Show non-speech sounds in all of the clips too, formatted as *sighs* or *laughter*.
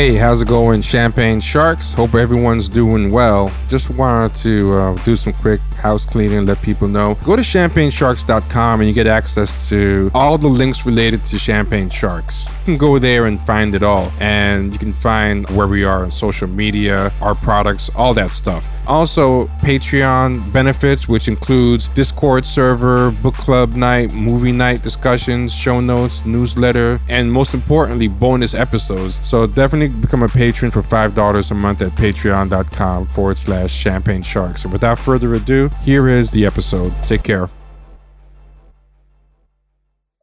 Hey, how's it going, Champagne Sharks? Hope everyone's doing well. Just wanted to uh, do some quick house cleaning, let people know. Go to champagnesharks.com and you get access to all the links related to Champagne Sharks. You can go there and find it all. And you can find where we are on social media, our products, all that stuff. Also, Patreon benefits, which includes Discord server, book club night, movie night discussions, show notes, newsletter, and most importantly, bonus episodes. So definitely become a patron for $5 a month at patreon.com forward slash champagne sharks. And without further ado, here is the episode. Take care.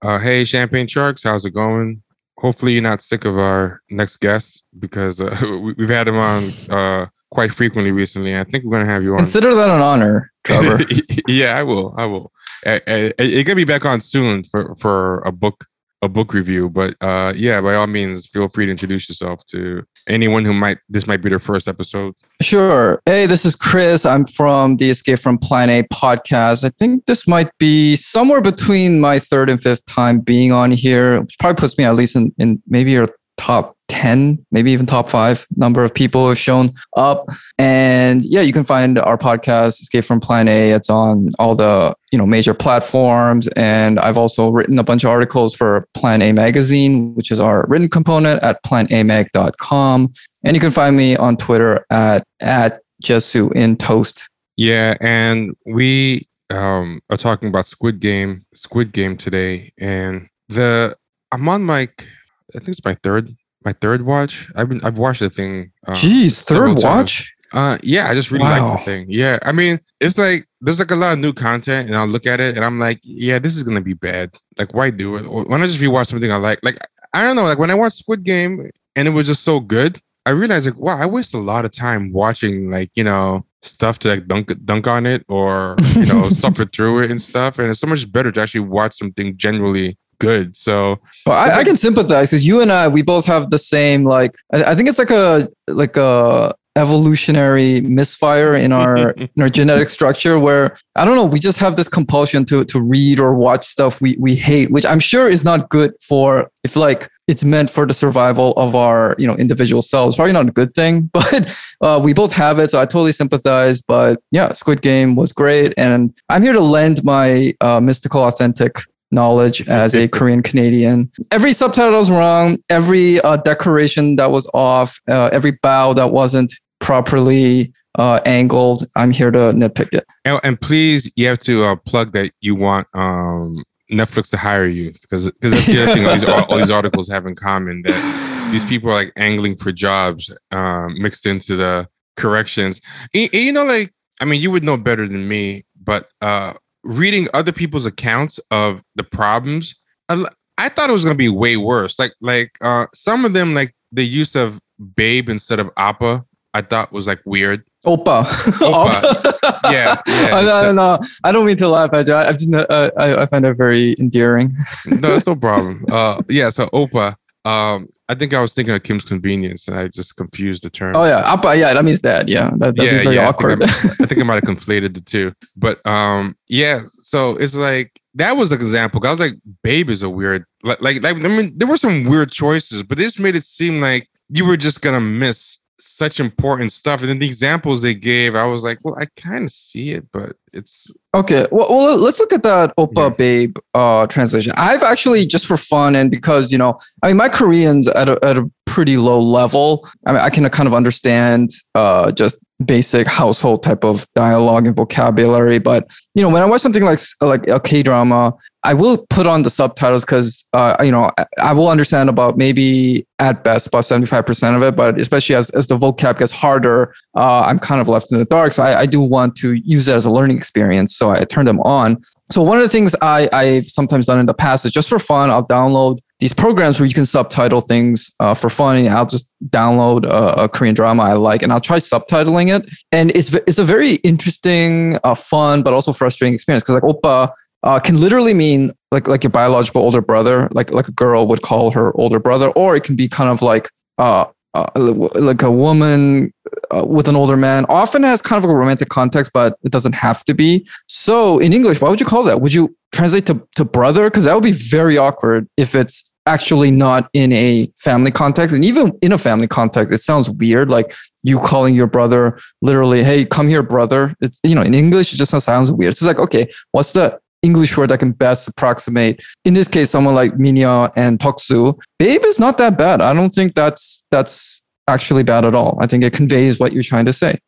Uh, hey, Champagne Sharks, how's it going? Hopefully, you're not sick of our next guest because uh, *laughs* we, have had him on uh, quite frequently recently. I think we're going to have you on. Consider that an honor, Trevor. *laughs* yeah, I will. I will. You're going to be back on soon for, for a book a book review. But uh, yeah, by all means, feel free to introduce yourself to anyone who might this might be their first episode. Sure. Hey, this is Chris. I'm from the Escape from Plan A podcast. I think this might be somewhere between my third and fifth time being on here, which probably puts me at least in, in maybe your top 10, maybe even top five number of people have shown up. And yeah, you can find our podcast, Escape from Plan A. It's on all the, you know, major platforms. And I've also written a bunch of articles for Plan A magazine, which is our written component at planamag.com. And you can find me on Twitter at, at Jesu in Toast. Yeah. And we um, are talking about Squid Game, Squid Game today. And the, I'm on my, I think it's my third my third watch. I've been I've watched the thing. Um, Jeez, third watch. Uh, yeah, I just really wow. like the thing. Yeah, I mean, it's like there's like a lot of new content, and I'll look at it and I'm like, yeah, this is gonna be bad. Like, why do it? When I just rewatch something I like, like I don't know, like when I watched Squid Game and it was just so good, I realized like, wow, I waste a lot of time watching like you know stuff to like dunk dunk on it or you know *laughs* suffer through it and stuff, and it's so much better to actually watch something genuinely good. So, well, I, I can sympathize because you and I, we both have the same like. I, I think it's like a like a evolutionary misfire in our *laughs* in our genetic structure where I don't know, we just have this compulsion to to read or watch stuff we we hate, which I'm sure is not good for if like it's meant for the survival of our you know individual selves. Probably not a good thing, *laughs* but uh, we both have it, so I totally sympathize. But yeah, Squid Game was great, and I'm here to lend my uh, mystical, authentic knowledge as a *laughs* Korean Canadian. Every subtitle was wrong. Every uh, decoration that was off. Uh, every bow that wasn't properly uh, angled. I'm here to nitpick it. And, and please, you have to uh, plug that you want um, Netflix to hire you because because that's the other thing all these, all these articles have in common that these people are like angling for jobs um, mixed into the corrections. And, and, you know, like I mean, you would know better than me, but uh, reading other people's accounts of the problems, I thought it was gonna be way worse. Like like uh, some of them, like the use of babe instead of appa, I thought was like weird. Opa. *laughs* Oppa. yeah. yeah. *laughs* I, I, no, I don't mean to laugh at you. I, just uh, I, I find it very endearing. no, that's no problem. *laughs* Uh, yeah. So Opa. Um, I think I was thinking of Kim's Convenience, and I just confused the term. Oh yeah, Appa, yeah, that means dad. Yeah, that, that'd yeah, very yeah, awkward. I think, I, I think I might have *laughs* conflated the two, but um, yeah. So it's like that was an example. I was like, "Babe" is a weird. Like, like, like I mean, there were some weird choices, but this made it seem like you were just gonna miss such important stuff. And then the examples they gave, I was like, well, I kind of see it, but it's okay. Well, well let's look at that Opa yeah. Babe uh, translation. I've actually just for fun and because you know, I mean, my Korean's at a at a pretty low level. I mean, I can kind of understand uh, just basic household type of dialogue and vocabulary. But you know, when I watch something like like a K drama, I will put on the subtitles because uh, you know I will understand about maybe at best about seventy five percent of it. But especially as as the vocab gets harder, uh, I'm kind of left in the dark. So I, I do want to use it as a learning experience. So I turn them on. So one of the things I I've sometimes done in the past is just for fun, I'll download these programs where you can subtitle things uh, for fun. I'll just download a, a, Korean drama I like, and I'll try subtitling it. And it's it's a very interesting, uh, fun, but also frustrating experience because like oppa uh, can literally mean like like your biological older brother, like like a girl would call her older brother, or it can be kind of like uh, uh like a woman uh, with an older man. Often has kind of a romantic context, but it doesn't have to be. So in English, why would you call that? Would you translate to, to brother? Because that would be very awkward if it's actually not in a family context. And even in a family context, it sounds weird. Like you calling your brother literally, hey, come here, brother. It's, you know, in English, it just sounds weird. So it's like, okay, what's the English word that can best approximate, in this case, someone like Minya and Deok-su? Babe is not that bad. I don't think that's, that's actually bad at all. I think it conveys what you're trying to say.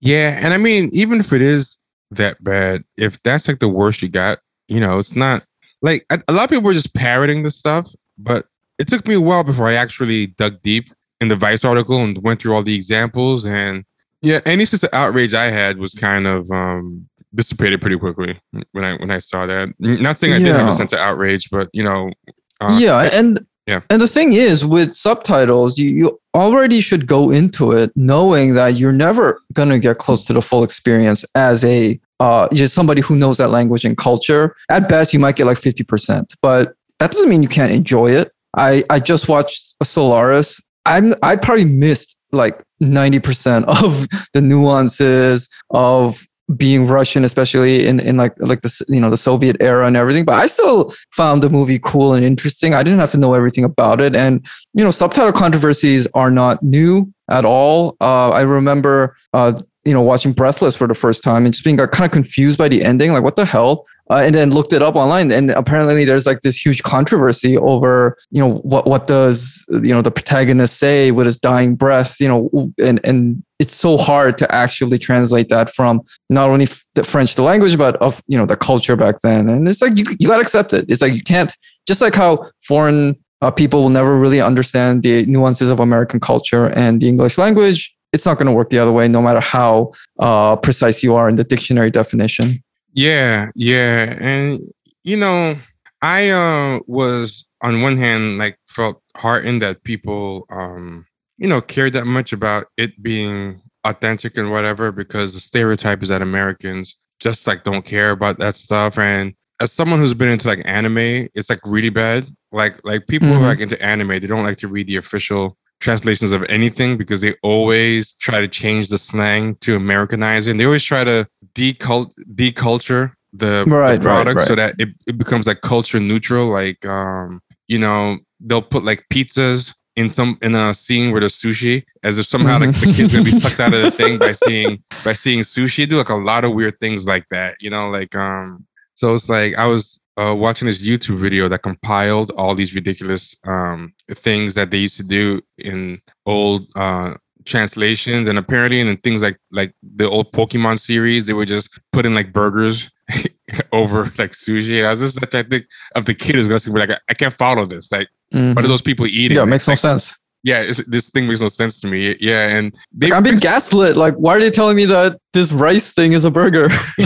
Yeah. And I mean, even if it is that bad, if that's like the worst you got, you know, it's not like a, lot of people were just parroting the stuff, but it took me a while before I actually dug deep in the Vice article and went through all the examples. And yeah, any sense of outrage I had was kind of um, dissipated pretty quickly when I when I saw that. Not saying I yeah. didn't have a sense of outrage, but you know, uh, yeah, and yeah, and the thing is, with subtitles, you you already should go into it knowing that you're never gonna get close to the full experience as a uh, just somebody who knows that language and culture. At best, you might get like fifty percent, but that doesn't mean you can't enjoy it. I I just watched Solaris. I'm I probably missed like 90% *laughs* of the nuances of being Russian, especially in, in like like the you know the Soviet era and everything. But I still found the movie cool and interesting. I didn't have to know everything about it, and you know subtitle controversies are not new at all. Uh, I remember uh, you know, watching Breathless for the first time and just being kind of confused by the ending, like what the hell? Uh, and then looked it up online, and apparently there's like this huge controversy over, you know, what what does you know the protagonist say with his dying breath, you know, and and it's so hard to actually translate that from not only the French the language, but of you know the culture back then. And it's like you you gotta accept it. It's like you can't just like how foreign uh, people will never really understand the nuances of American culture and the English language it's not going to work the other way, no matter how uh, precise you are in the dictionary definition. Yeah, yeah, and you know, I uh, was on one hand like felt heartened that people, um, you know, cared that much about it being authentic and whatever, because the stereotype is that Americans just like don't care about that stuff. And as someone who's been into like anime, it's like really bad. Like like people mm-hmm. who are like into anime, they don't like to read the official translations of anything because they always try to change the slang to Americanize it. And they always try to decult deculture the, right, the product right, right. so that it, it becomes like culture neutral. Like um, you know, they'll put like pizzas in some in a scene where there's sushi, as if somehow like the kid's gonna be sucked out of the thing by seeing by seeing sushi. do like a lot of weird things like that, you know, like um so it's like I was uh, watching this YouTube video that compiled all these ridiculous um, things that they used to do in old uh, translations, and apparently in things like like the old Pokemon series, they were just putting like burgers *laughs* over like sushi. And I was just like, I think of the kid is gonna be like, I, I can't follow this. Like, mm-hmm. what are mm-hmm. those people eating? Yeah, it makes like, no sense yeah, this thing makes no sense to me. Yeah, and they, I've been gaslit. Like, why are they telling me that this rice thing is a burger? *laughs*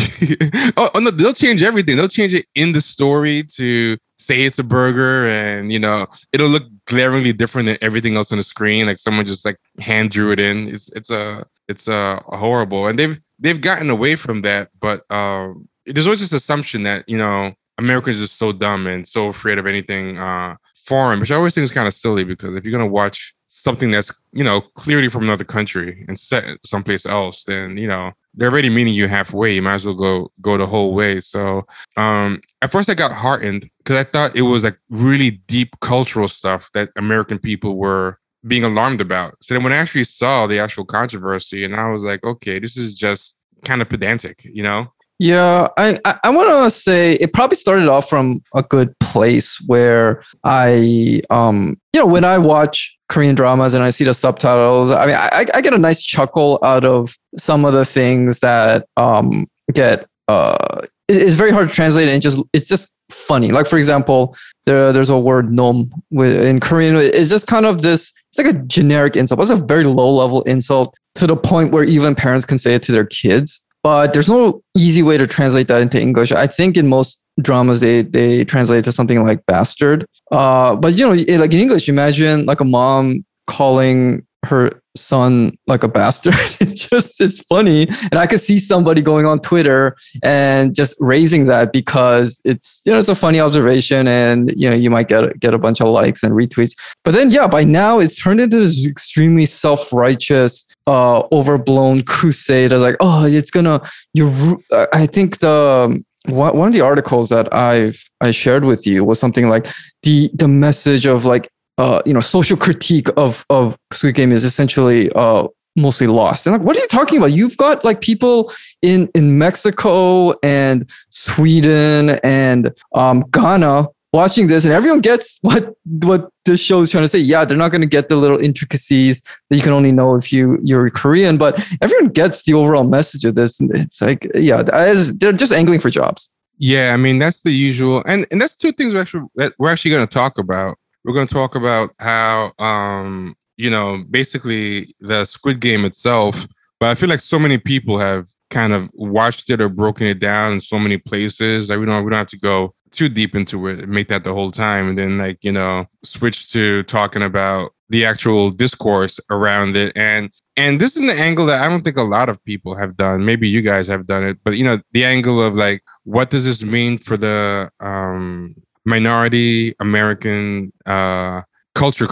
oh, oh, no, they'll change everything. They'll change it in the story to say it's a burger, and you know, it'll look glaringly different than everything else on the screen. Like someone just like hand drew it in. It's it's a it's a, a horrible, and they've they've gotten away from that. But um, there's always this assumption that you know Americans are so dumb and so afraid of anything uh, foreign, which I always think is kind of silly because if you're gonna watch something that's you know clearly from another country and set someplace else, then you know they're already meeting you halfway. You might as well go go the whole way. So um, at first I got heartened because I thought it was like really deep cultural stuff that American people were being alarmed about. So then when I actually saw the actual controversy, and I was like, okay, this is just kind of pedantic, you know? Yeah, I, I, I want to say it probably started off from a good place where I, um, you know, when I watch Korean dramas and I see the subtitles, I mean, I, I get a nice chuckle out of some of the things that um, get, uh, it's very hard to translate and just, it's just funny. Like, for example, there, there's a word nom in Korean. It's just kind of this, it's like a generic insult. It's a very low level insult to the point where even parents can say it to their kids but there's no easy way to translate that into English. I think in most dramas they they translate to something like bastard. Uh, but you know, like in English, imagine like a mom calling her son like a bastard. *laughs* it's just it's funny, and I could see somebody going on Twitter and just raising that because it's you know it's a funny observation, and you know you might get get a bunch of likes and retweets. But then yeah, by now it's turned into this extremely self righteous uh, overblown crusade. I was like, oh, it's gonna you. I think the one of the articles that I've I shared with you was something like the the message of like uh you know social critique of of Squid Game is essentially uh mostly lost. And like, what are you talking about? You've got like people in in Mexico and Sweden and um, Ghana watching this, and everyone gets *laughs* what what this show is trying to say. Yeah, they're not going to get the little intricacies that you can only know if you you're Korean, but everyone gets the overall message of this. And it's like, yeah, as they're just angling for jobs. Yeah, I mean that's the usual, and and that's two things we're actually that we're actually going to talk about. We're going to talk about how um you know, basically the Squid Game itself. But I feel like so many people have kind of watched it or broken it down in so many places. Like we don't we don't have to go too deep into it make that the whole time and then like, you know, switch to talking about the actual discourse around it. And and this is an angle that I don't think a lot of people have done. Maybe you guys have done it, but you know, the angle of like, what does this mean for the um minority American uh culture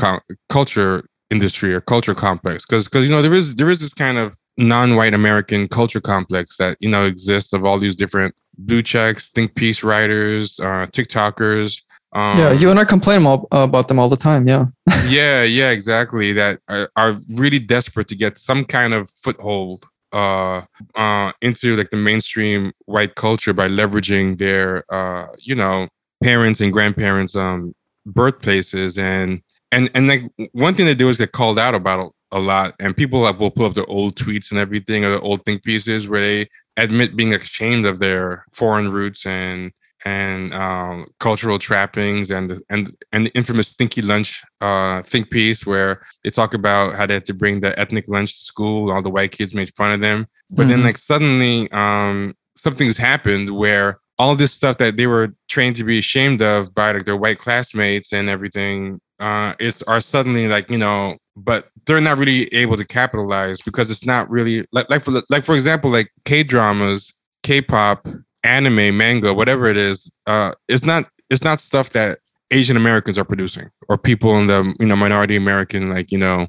culture industry or culture complex because because you know there is there is this kind of non-white American culture complex that you know exists of all these different blue checks, think piece writers, uh, TikTokers. Um, yeah, you and I complain all, about them all the time. Yeah. *laughs* yeah, yeah, exactly. That are, are, really desperate to get some kind of foothold uh, uh, into like the mainstream white culture by leveraging their, uh, you know, parents and grandparents' um, birthplaces and and and like one thing they do is get called out about a, lot, and people like, will pull up their old tweets and everything or their old think pieces where they admit being ashamed of their foreign roots and and um, cultural trappings and and and the infamous Stinky Lunch uh, think piece where they talk about how they had to bring the ethnic lunch to school. All the white kids made fun of them, but mm-hmm. then like suddenly um, something's happened where all this stuff that they were trained to be ashamed of by like their white classmates and everything uh, is are suddenly like you know, but they're not really able to capitalize because it's not really like like for like for example like K dramas, K pop, anime, manga, whatever it is. Uh, it's not it's not stuff that Asian Americans are producing or people in the you know minority American like you know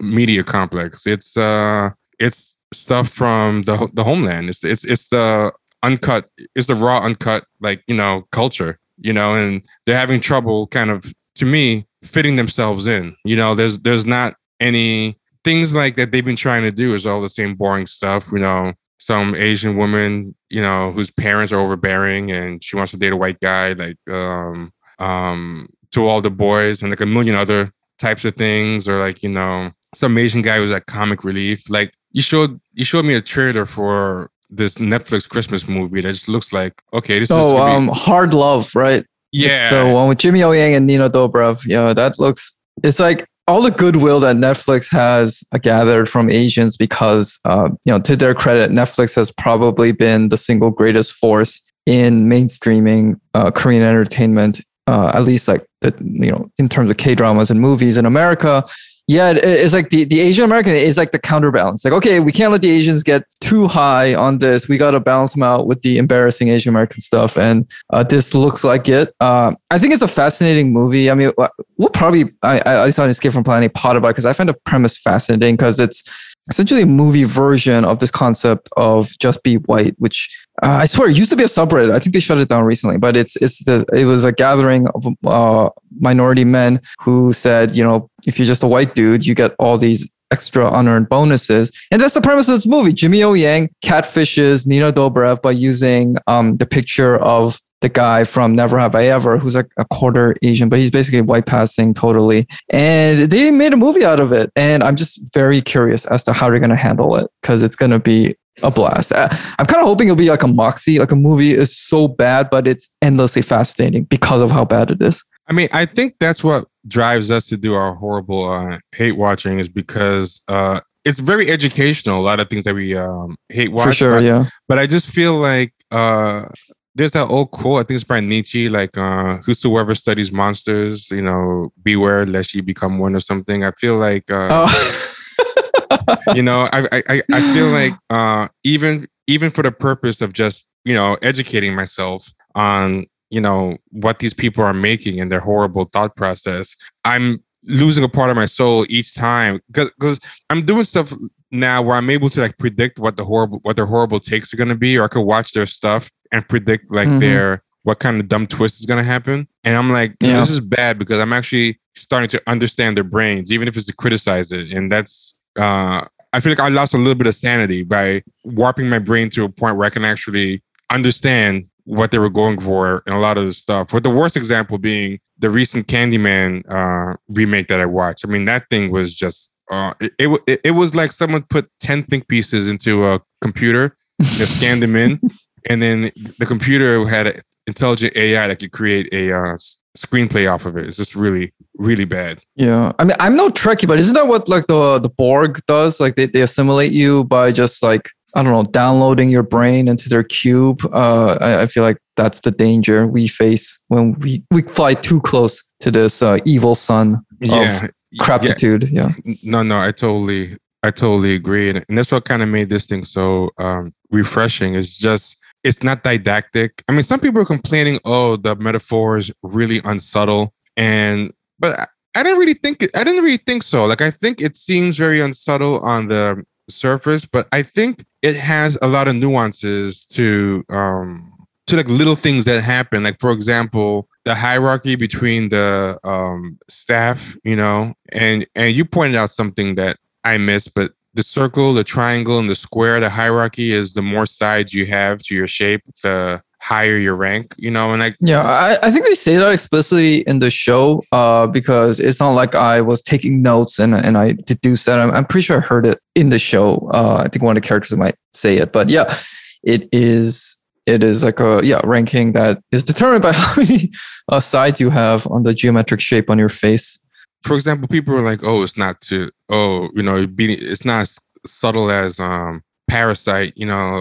media complex. It's uh it's stuff from the the homeland. It's it's it's the uncut. It's the raw uncut like you know culture. You know, and they're having trouble kind of to me fitting themselves in. You know, there's there's not any things like that they've been trying to do is all the same boring stuff. You know, some Asian woman, you know, whose parents are overbearing and she wants to date a white guy, like um um to all the boys and like a million other types of things, or like, you know, some Asian guy who's like comic relief. Like you showed you showed me a trailer for this Netflix Christmas movie that just looks like okay, this oh, is um, Hard Love, right? Yeah. It's the one with Jimmy O Yang and Nina Dobrev. Yeah, that looks, it's like all the goodwill that Netflix has gathered from Asians because, uh, you know, to their credit, Netflix has probably been the single greatest force in mainstreaming uh, Korean entertainment, uh, at least like the, you know, in terms of K dramas and movies in America yeah, it's like the, the Asian American is like the counterbalance. Like, okay, we can't let the Asians get too high on this. We got to balance them out with the embarrassing Asian American stuff. And uh, this looks like it. Uh, I think it's a fascinating movie. I mean, we'll probably, I, I, on Escape from Plan A Pod about because I find the premise fascinating because it's essentially a movie version of this concept of just be white, which uh, I swear it used to be a subreddit. I think they shut it down recently, but it's it's the, it was a gathering of uh, minority men who said, you know, if you're just a white dude, you get all these extra unearned bonuses. And that's the premise of this movie. Jimmy O Yang catfishes Nina Dobrev by using um, the picture of the guy from Never Have I Ever, who's like a quarter Asian, but he's basically white passing totally. And they made a movie out of it. And I'm just very curious as to how they're going to handle it because it's going to be a blast. Uh, I'm kind of hoping it'll be like a moxie, like a movie is so bad, but it's endlessly fascinating because of how bad it is. I mean, I think that's what drives us to do our horrible uh, hate watching is because uh, it's very educational. A lot of things that we um, hate watch. For sure, but, yeah. But I just feel like uh, there's that old quote, I think it's by Nietzsche, like uh whosoever studies monsters, you know, beware lest you become one or something. I feel like uh oh. you know, I, I I feel *laughs* like uh even even for the purpose of just, you know, educating myself on, you know, what these people are making and their horrible thought process, I'm losing a part of my soul each time because because I'm doing stuff now where I'm able to like predict what the horrible what their horrible takes are going to be, or I could watch their stuff and predict like mm-hmm. their what kind of dumb twist is going to happen. And I'm like, yeah. this is bad because I'm actually starting to understand their brains, even if it's to criticize it. And that's, uh, I feel like I lost a little bit of sanity by warping my brain to a point where I can actually understand what they were going for and a lot of the stuff. With the worst example being the recent Candyman uh, remake that I watched. I mean, that thing was just uh, it, it, it was like someone put 10 think pieces into a computer and scanned them in *laughs* and then the computer had an intelligent ai that could create a uh, screenplay off of it it's just really really bad yeah i mean i'm no trekkie but isn't that what like the the borg does like they, they assimilate you by just like i don't know downloading your brain into their cube uh i, I feel like that's the danger we face when we we fly too close to this uh, evil sun yeah craptitude. Yeah. yeah. No, no, I totally, I totally agree, and, and that's what kind of made this thing so um, refreshing. It's just it's not didactic. I mean, some people are complaining, oh, the metaphor is really unsubtle, and but I, I didn't really think I didn't really think so. Like I think it seems very unsubtle on the surface, but I think it has a lot of nuances to um to like little things that happen. Like for example, the hierarchy between the um, staff, you know, and and you pointed out something that I missed, but the circle, the triangle, and the square, the hierarchy is the more sides you have to your shape, the higher your rank, you know, and like yeah, I, I think they say that explicitly in the show, uh, because it's not like I was taking notes and and I deduced that. I'm, I'm pretty sure I heard it in the show. Uh, I think one of the characters might say it, but yeah, it is it is like a yeah ranking that is determined by *laughs* how many uh, sides you have on the geometric shape on your face. For example, people are like, "Oh, it's not to oh, you know, it's not as subtle as um Parasite, you know,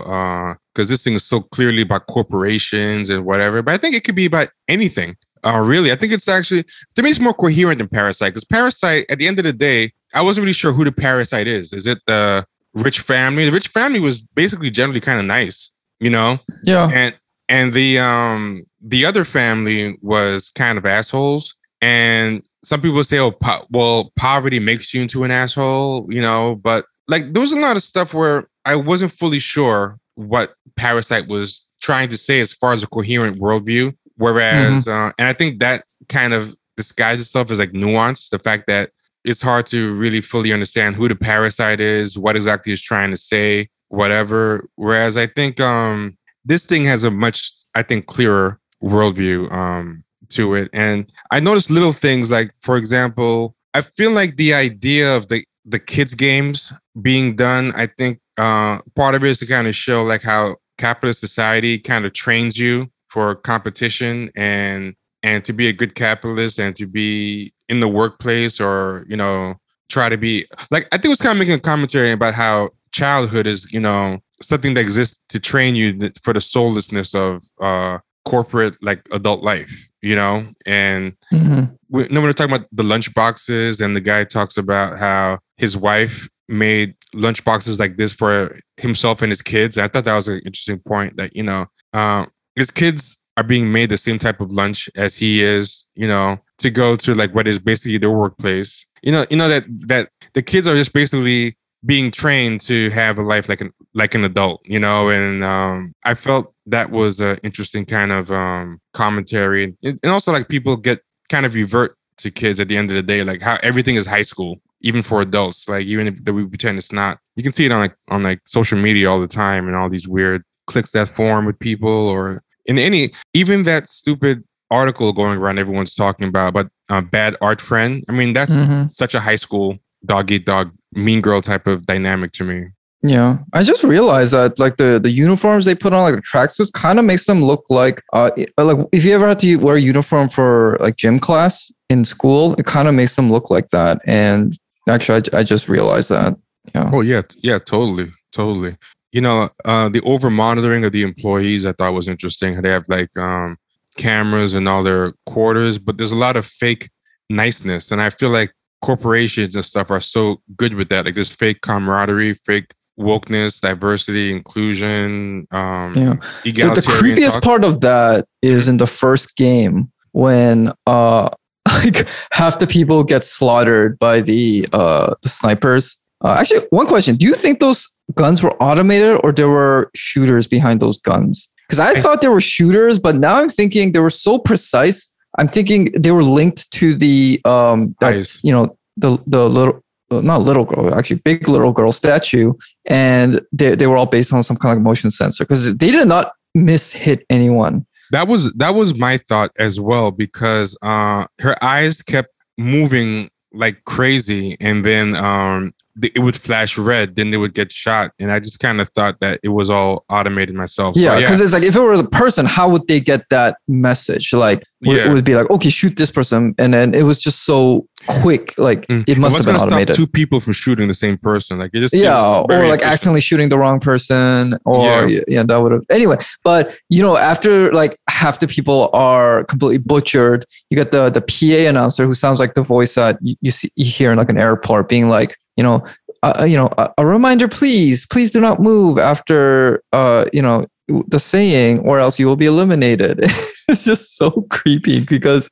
because uh, this thing is so clearly about corporations and whatever. But I think it could be about anything. Uh, really, I think it's actually to me it's more coherent than Parasite because Parasite, at the end of the day, I wasn't really sure who the parasite is. Is it the rich family? The rich family was basically generally kind of nice you know? Yeah. And and the um the other family was kind of assholes. And some people say, oh, po- well, poverty makes you into an asshole, you know, but like there was a lot of stuff where I wasn't fully sure what Parasite was trying to say as far as a coherent worldview. Whereas, mm-hmm. uh, and I think that kind of disguises itself as like nuance. The fact that it's hard to really fully understand who the parasite is, what exactly he's trying to say, whatever. Whereas I think um, this thing has a much, I think, clearer worldview um, to it. And I noticed little things like, for example, I feel like the idea of the the kids games being done, I think uh, part of it is to kind of show like how capitalist society kind of trains you for competition and and to be a good capitalist and to be in the workplace or you know try to be like I think it was kind of making a commentary about how childhood is you know something that exists to train you for the soullessness of uh corporate like adult life you know? And mm-hmm. we, no, we're talking about the lunch boxes and the guy talks about how his wife made lunch boxes like this for himself and his kids. And i thought that was an interesting point that you know uh, his kids are being made the same type of lunch as he is you know to go to like what is basically their workplace. You know you know that that the kids are just basically being trained to have a life like an like an adult, you know, and um, I felt that was an interesting kind of um, commentary, and, and also like people get kind of revert to kids at the end of the day, like how everything is high school, even for adults. Like even if we pretend it's not, you can see it on like on like social media all the time, and all these weird clicks that form with people, or in any even that stupid article going around everyone's talking about, but uh, bad art friend. I mean, that's mm-hmm. such a high school dog eat dog mean girl type of dynamic to me. Yeah, I just realized that like the the uniforms they put on like the tracksuits kind of makes them look like uh like if you ever had to wear a uniform for like gym class in school, it kind of makes them look like that. And actually, I, I just realized that. Yeah. Oh yeah, yeah, totally, totally. You know, uh, the over monitoring of the employees I thought was interesting. They have like um, cameras in all their quarters, but there's a lot of fake niceness, and I feel like corporations and stuff are so good with that. Like this fake camaraderie, fake wokeness, diversity, inclusion. Um, yeah. The, the creepiest talk. part of that is in the first game when uh, *laughs* like half the people get slaughtered by the uh, the snipers. Uh, actually, one question: Do you think those guns were automated or there were shooters behind those guns? because I thought there were shooters, but now I'm thinking they were so precise. I'm thinking they were linked to the um, that, you know, the the little. Not little girl, actually, big little girl statue, and they, they were all based on some kind of motion sensor because they did not miss hit anyone. That was that was my thought as well because uh her eyes kept moving like crazy and then um it would flash red then they would get shot and I just kind of thought that it was all automated myself. So, Yeah, because it's like if it was a person, how would they get that message? Like, would, Yeah. it would be like, okay, shoot this person, and then it was just so quick. Like, Mm. it must What's have been automated. two people from shooting the same person? Like it just yeah, or like accidentally shooting the wrong person, or yeah, Yeah. that would have. Anyway, but you know, after like half the people are completely butchered, you get the the PA announcer who sounds like the voice that you, you see you hear in like an airport, being like, you know, uh, you know, a, a reminder, please, please do not move after, uh, you know, the saying, or else you will be eliminated. *laughs* it's just so creepy because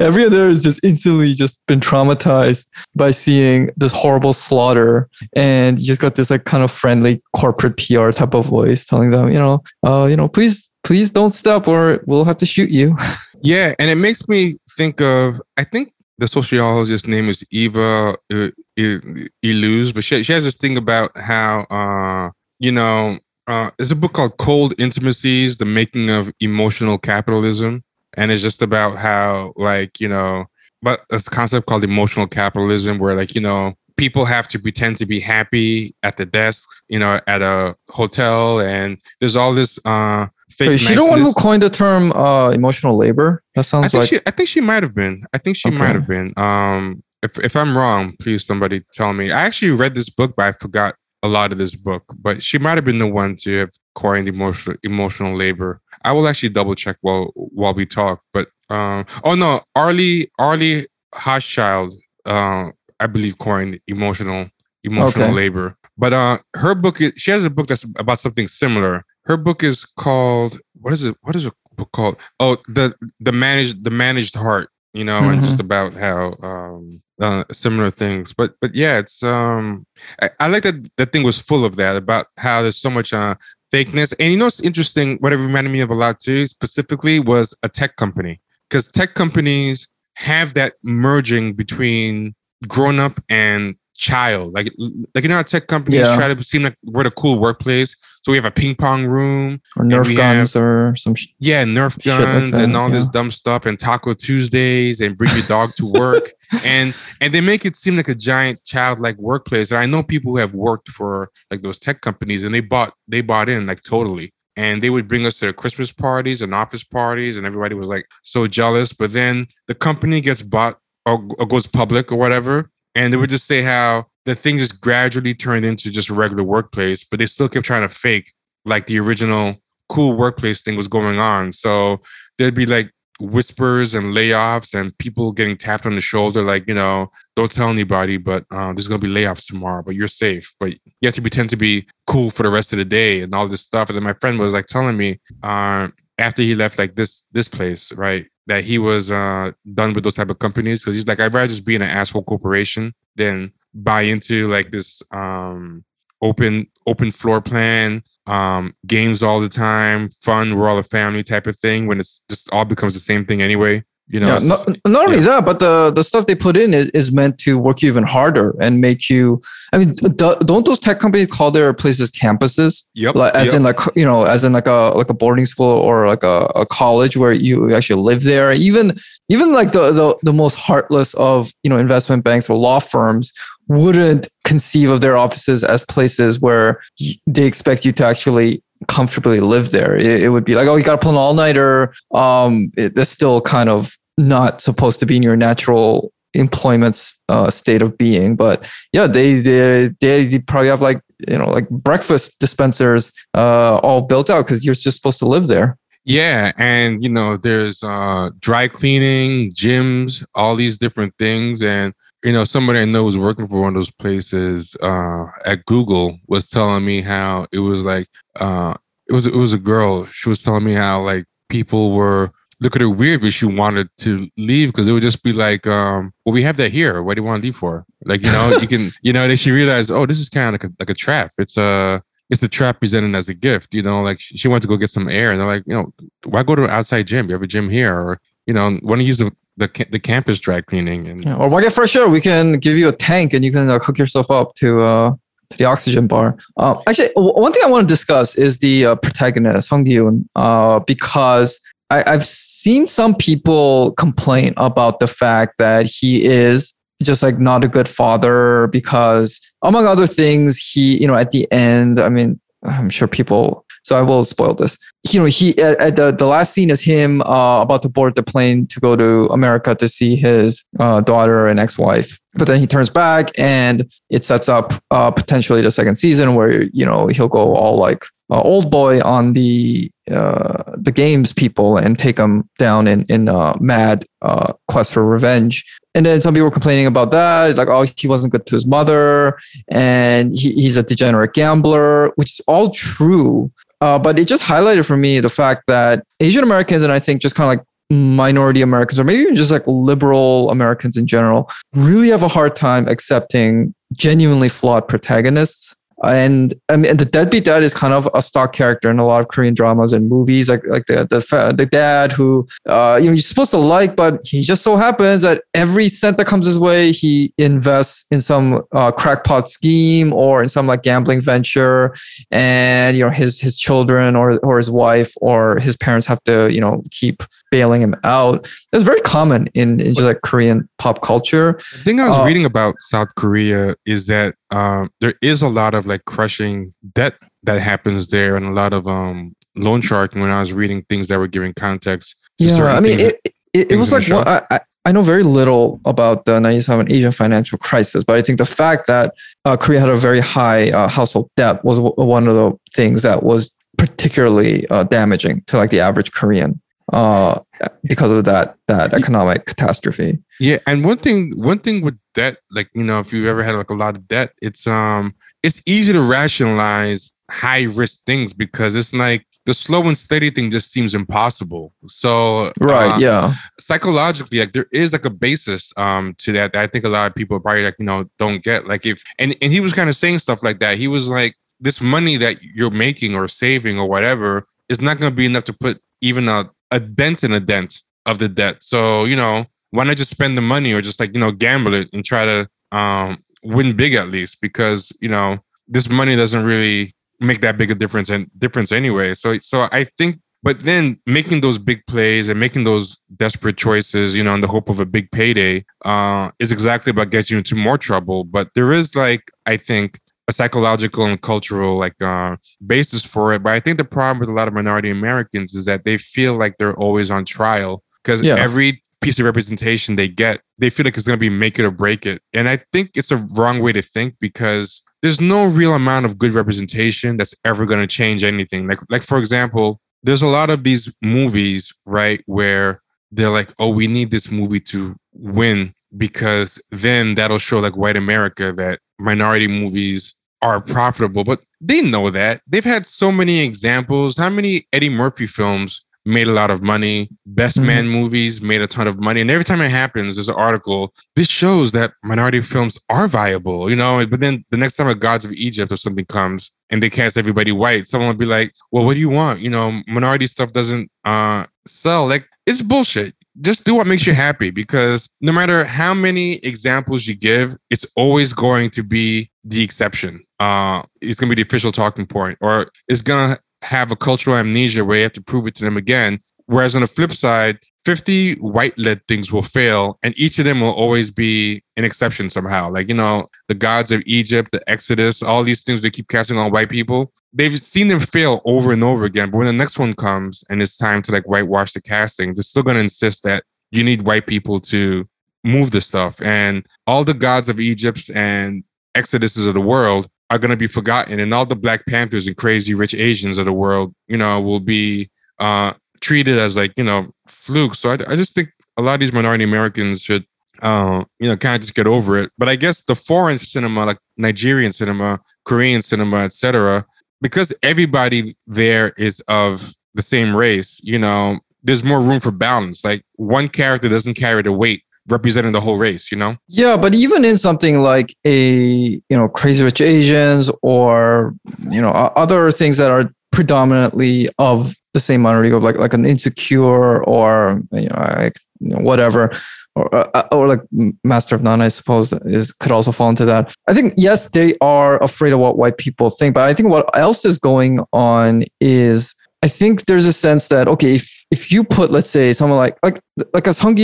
every other has just instantly just been traumatized by seeing this horrible slaughter and you just got this like kind of friendly corporate PR type of voice telling them, you know, uh, you know, please, please don't stop or we'll have to shoot you. *laughs* Yeah, and it makes me think of I think the sociologist's name is Eva uh, Illouz, but she, she has this thing about how uh you know uh there's a book called Cold Intimacies: The Making of Emotional Capitalism, and it's just about how like you know but it's a concept called emotional capitalism where like you know people have to pretend to be happy at the desks you know at a hotel and there's all this uh fake Is she the one who coined the term uh, emotional labor? That I sounds think like she I think she might have been. I think she Okay. might have been. Um if if I'm wrong, please somebody tell me. I actually read this book, but I forgot a lot of this book. But she might have been the one to have coined emotional emotional labor. I will actually double check while while we talk. But um oh no, Arlie Arlie Hochschild, uh, I believe coined emotional emotional Okay. labor. But uh her book is she has a book that's about something similar. Her book is called what is it? What is a book called? Oh, the the managed the managed heart, you know, and just about how um uh, similar things. But but yeah, it's um I, I like that that thing was full of that about how there's so much uh fakeness. And you know what's interesting, what it reminded me of a lot too, specifically was a tech company. Because tech companies have that merging between grown up and child. Like like you know how tech companies Yeah. try to seem like we're the cool workplace. So we have a ping pong room, or Nerf guns or some. Sh- yeah, Nerf like guns that, and all this dumb stuff, and Taco Tuesdays, and bring your dog to work, *laughs* and and they make it seem like a giant childlike workplace. And I know people who have worked for like those tech companies, and they bought they bought in like totally. And they would bring us to their Christmas parties and office parties, and everybody was like so jealous. But then the company gets bought or, or goes public or whatever, and they would just say how the thing just gradually turned into just a regular workplace, but they still kept trying to fake like the original cool workplace thing was going on. So there'd be like whispers and layoffs and people getting tapped on the shoulder, like, you know, don't tell anybody, but uh, there's going to be layoffs tomorrow, but you're safe. But you have to pretend to be cool for the rest of the day and all this stuff. And then my friend was like telling me uh, after he left like this, this place, right, that he was uh, done with those type of companies. Cause he's like, I'd rather just be in an asshole corporation than buy into like this um, open, open floor plan um games all the time fun we're all a family type of thing when it's just all becomes the same thing anyway you know yeah, not, not only yeah. that, but the the stuff they put in is, is meant to work you even harder and make you. I mean, do, don't those tech companies call their places campuses? yep, like, as yep. in like you know as in like a like a boarding school or like a, a college where you actually live there even even like the, the the most heartless of you know investment banks or law firms wouldn't conceive of their offices as places where they expect you to actually comfortably live there. It, it would be like oh you got to pull an all-nighter. Um it, that's still kind of not supposed to be in your natural employment's uh, state of being but yeah they, they they probably have like you know like breakfast dispensers uh all built out because you're just supposed to live there. Yeah and you know there's uh dry cleaning gyms all these different things and you know somebody i know was working for one of those places uh at google was telling me how it was like uh it was it was a girl she was telling me how like people were look at her weird but she wanted to leave because it would just be like um well we have that here what do you want to leave for like you know you can *laughs* you know then she realized oh this is kind of like a, like a trap it's a, it's the trap presented as a gift. You know, like she went to go get some air, and they're like, you know, why go to an outside gym? You have a gym here, or you know, don't you use the the, the campus dry cleaning? And yeah, or get fresh air? We can give you a tank, and you can uh, cook yourself up to uh to the oxygen bar. Uh, actually, one thing I want to discuss is the uh, protagonist Hong Gi-un, uh, because I, I've seen some people complain about the fact that he is just like not a good father because among other things he you know at the end i mean i'm sure people so i will spoil this you know he at, at the, the last scene is him uh, about to board the plane to go to america to see his uh, daughter and ex-wife but then he turns back and it sets up uh, potentially the second season where you know he'll go all like uh, old boy on the uh, the games people and take them down in in a mad uh, quest for revenge. And then some people were complaining about that, like oh he wasn't good to his mother, and he, he's a degenerate gambler, which is all true. Uh, but it just highlighted for me the fact that Asian Americans and I think just kind of like minority Americans or maybe even just like liberal Americans in general really have a hard time accepting genuinely flawed protagonists and I mean, the deadbeat dad is kind of a stock character in a lot of Korean dramas and movies, like like the the, the dad who uh, you know you're supposed to like, but he just so happens that every cent that comes his way, he invests in some uh, crackpot scheme or in some like gambling venture, and you know his his children or or his wife or his parents have to you know keep bailing him out. That's very common in, in just like Korean pop culture. The thing I was uh, reading about South Korea is that um, there is a lot of like crushing debt that happens there, and a lot of um, loan sharking. When I was reading things that were giving context, yeah, I mean, it, it, it was like well, I, I know very little about the 97 Asian financial crisis, but I think the fact that uh, Korea had a very high uh, household debt was w- one of the things that was particularly uh, damaging to like the average Korean uh, because of that that economic catastrophe. Yeah, and one thing one thing with debt, like you know, if you've ever had like a lot of debt, it's um it's easy to rationalize high risk things because it's like the slow and steady thing just seems impossible. So right, uh, yeah, psychologically, like there is like a basis um to that, that I think a lot of people probably like you know don't get. Like if and and he was kind of saying stuff like that. He was like, this money that you're making or saving or whatever is not going to be enough to put even a a dent in a dent of the debt. So, you know, why not just spend the money or just like, you know, gamble it and try to um, win big at least because, you know, this money doesn't really make that big a difference and difference anyway. So so I think but then making those big plays and making those desperate choices, you know, in the hope of a big payday, uh, is exactly about getting you into more trouble. But there is like, I think, a psychological and cultural like uh, basis for it. But I think the problem with a lot of minority Americans is that they feel like they're always on trial because yeah. every piece of representation they get, they feel like it's going to be make it or break it. And I think it's a wrong way to think because there's no real amount of good representation that's ever going to change anything. Like, like for example, there's a lot of these movies, right, where they're like, oh, we need this movie to win because then that'll show like white America that minority movies are profitable, but they know that. They've had so many examples. How many Eddie Murphy films made a lot of money? Best mm-hmm. Man movies made a ton of money. And every time it happens, there's an article. This shows that minority films are viable, you know. But then the next time a Gods of Egypt or something comes and they cast everybody white, someone will be like, Well, what do you want? You know, minority stuff doesn't uh sell. Like it's bullshit just do what makes you happy because no matter how many examples you give, it's always going to be the exception. Uh, it's going to be the official talking point, or it's going to have a cultural amnesia where you have to prove it to them again. Whereas on the flip side, 50 white led things will fail, and each of them will always be an exception somehow. Like, you know, the gods of Egypt, the Exodus, all these things they keep casting on white people. They've seen them fail over and over again. But when the next one comes and it's time to like whitewash the casting, they're still going to insist that you need white people to move the stuff. And all the gods of Egypt and Exoduses of the world are going to be forgotten. And all the Black Panthers and crazy rich Asians of the world, you know, will be uh, treated as like, you know, flukes. So I, I just think a lot of these minority Americans should uh, you know, kind of just get over it. But I guess the foreign cinema, like Nigerian cinema, Korean cinema, etc., because everybody there is of the same race, you know, there's more room for balance. Like one character doesn't carry the weight representing the whole race, you know? Yeah, but even in something like a, you know, Crazy Rich Asians or, you know, other things that are predominantly of the same minority group, like like an insecure or you know, like, you know whatever, or uh, or like Master of None, I suppose is could also fall into that. I think yes, they are afraid of what white people think, but I think what else is going on is I think there's a sense that okay, if if you put let's say someone like like like as Hong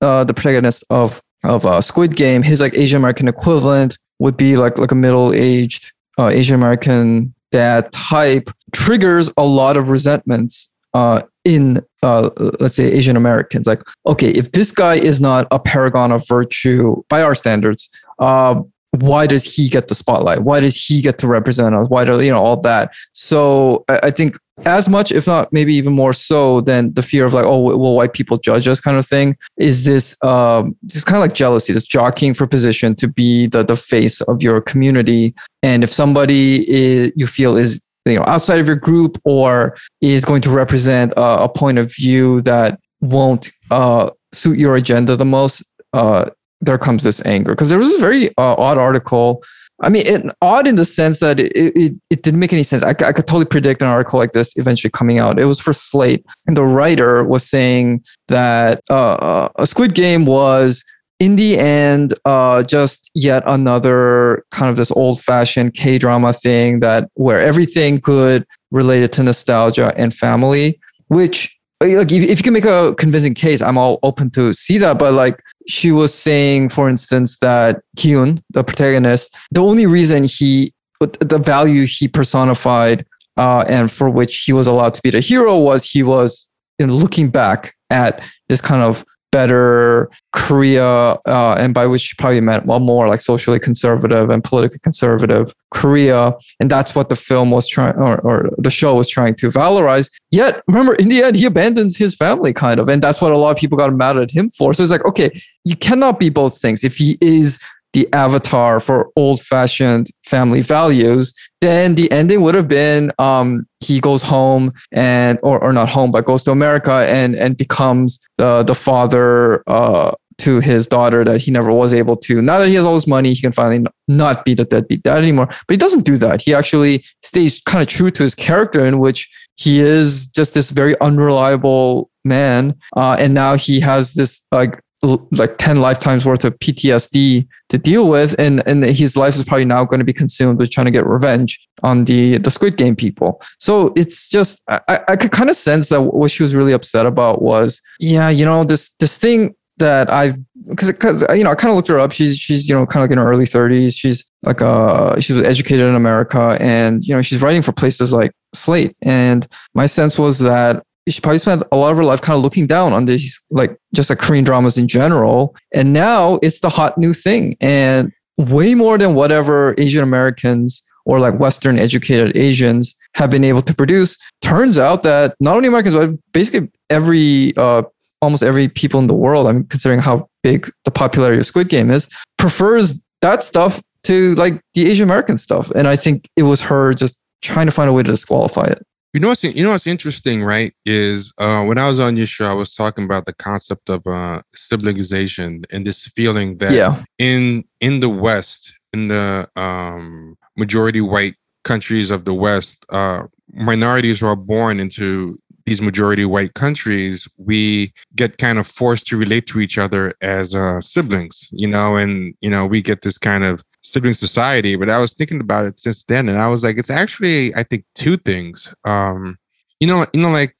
uh, the protagonist of of uh, Squid Game, his like Asian American equivalent would be like like a middle aged uh, Asian American that type triggers a lot of resentments uh, in uh, let's say Asian Americans. Like, okay, if this guy is not a paragon of virtue by our standards, uh, why does he get the spotlight? Why does he get to represent us? Why do you know all that? So I, think as much, if not maybe even more so than the fear of like, oh, will white people judge us kind of thing, is this um, this kind of like jealousy, this jockeying for position to be the the face of your community. And if somebody is, you feel is you know outside of your group or is going to represent a, a point of view that won't uh, suit your agenda the most, uh, there comes this anger. Because there was this very uh, odd article I mean, it, odd in the sense that it, it, it didn't make any sense. I, I could totally predict an article like this eventually coming out. It was for Slate, and the writer was saying that uh, uh a Squid Game was in the end uh, just yet another kind of this old fashioned K drama thing that where everything could related to nostalgia and family, which like if, if you can make a convincing case, I'm all open to see that. But like she was saying, for instance, that Hyun, the protagonist, the only reason he, the value he personified, uh, and for which he was allowed to be the hero was he was in looking back at this kind of better Korea, uh, and by which she probably meant well, more like socially conservative and politically conservative Korea. And that's what the film was trying, or, or the show was trying to valorize. Yet, remember, in the end, he abandons his family, kind of. And that's what a lot of people got mad at him for. So it's like, okay, you cannot be both things. If he is the avatar for old fashioned family values, then the ending would have been um, he goes home and, or, or not home, but goes to America and, and becomes the, the father uh, to his daughter that he never was able to. Now that he has all his money, he can finally not be the deadbeat dad anymore. But he doesn't do that. He actually stays kind of true to his character, in which he is just this very unreliable man. Uh, and now he has this like like 10 lifetimes worth of PTSD to deal with. And, and his life is probably now going to be consumed with trying to get revenge on the, the Squid Game people. So it's just, I, I could kind of sense that what she was really upset about was, yeah, you know, this, this thing that I've, because, because, you know, I kind of looked her up. She's, she's, you know, kind of like in her early 30s. She's like, uh, she was educated in America and, you know, she's writing for places like Slate. And my sense was that probably spent a lot of her life kind of looking down on these like just like Korean dramas in general. And now it's the hot new thing. And way more than whatever Asian Americans or like Western educated Asians have been able to produce. Turns out that not only Americans, but basically every uh, almost every people in the world, I mean, considering how big the popularity of Squid Game is, prefers that stuff to like the Asian American stuff. And I think it was her just trying to find a way to disqualify it. You know what's you know what's interesting, right? Is uh, when I was on your show, I was talking about the concept of uh, siblingization and this feeling that yeah. in in the West, in the um, majority white countries of the West, uh, minorities who are born into these majority white countries, we get kind of forced to relate to each other as uh, siblings, you know, and you know we get this kind of sibling society. But I was thinking about it since then, and I was like, it's actually I think two things. Um, you know, you know, like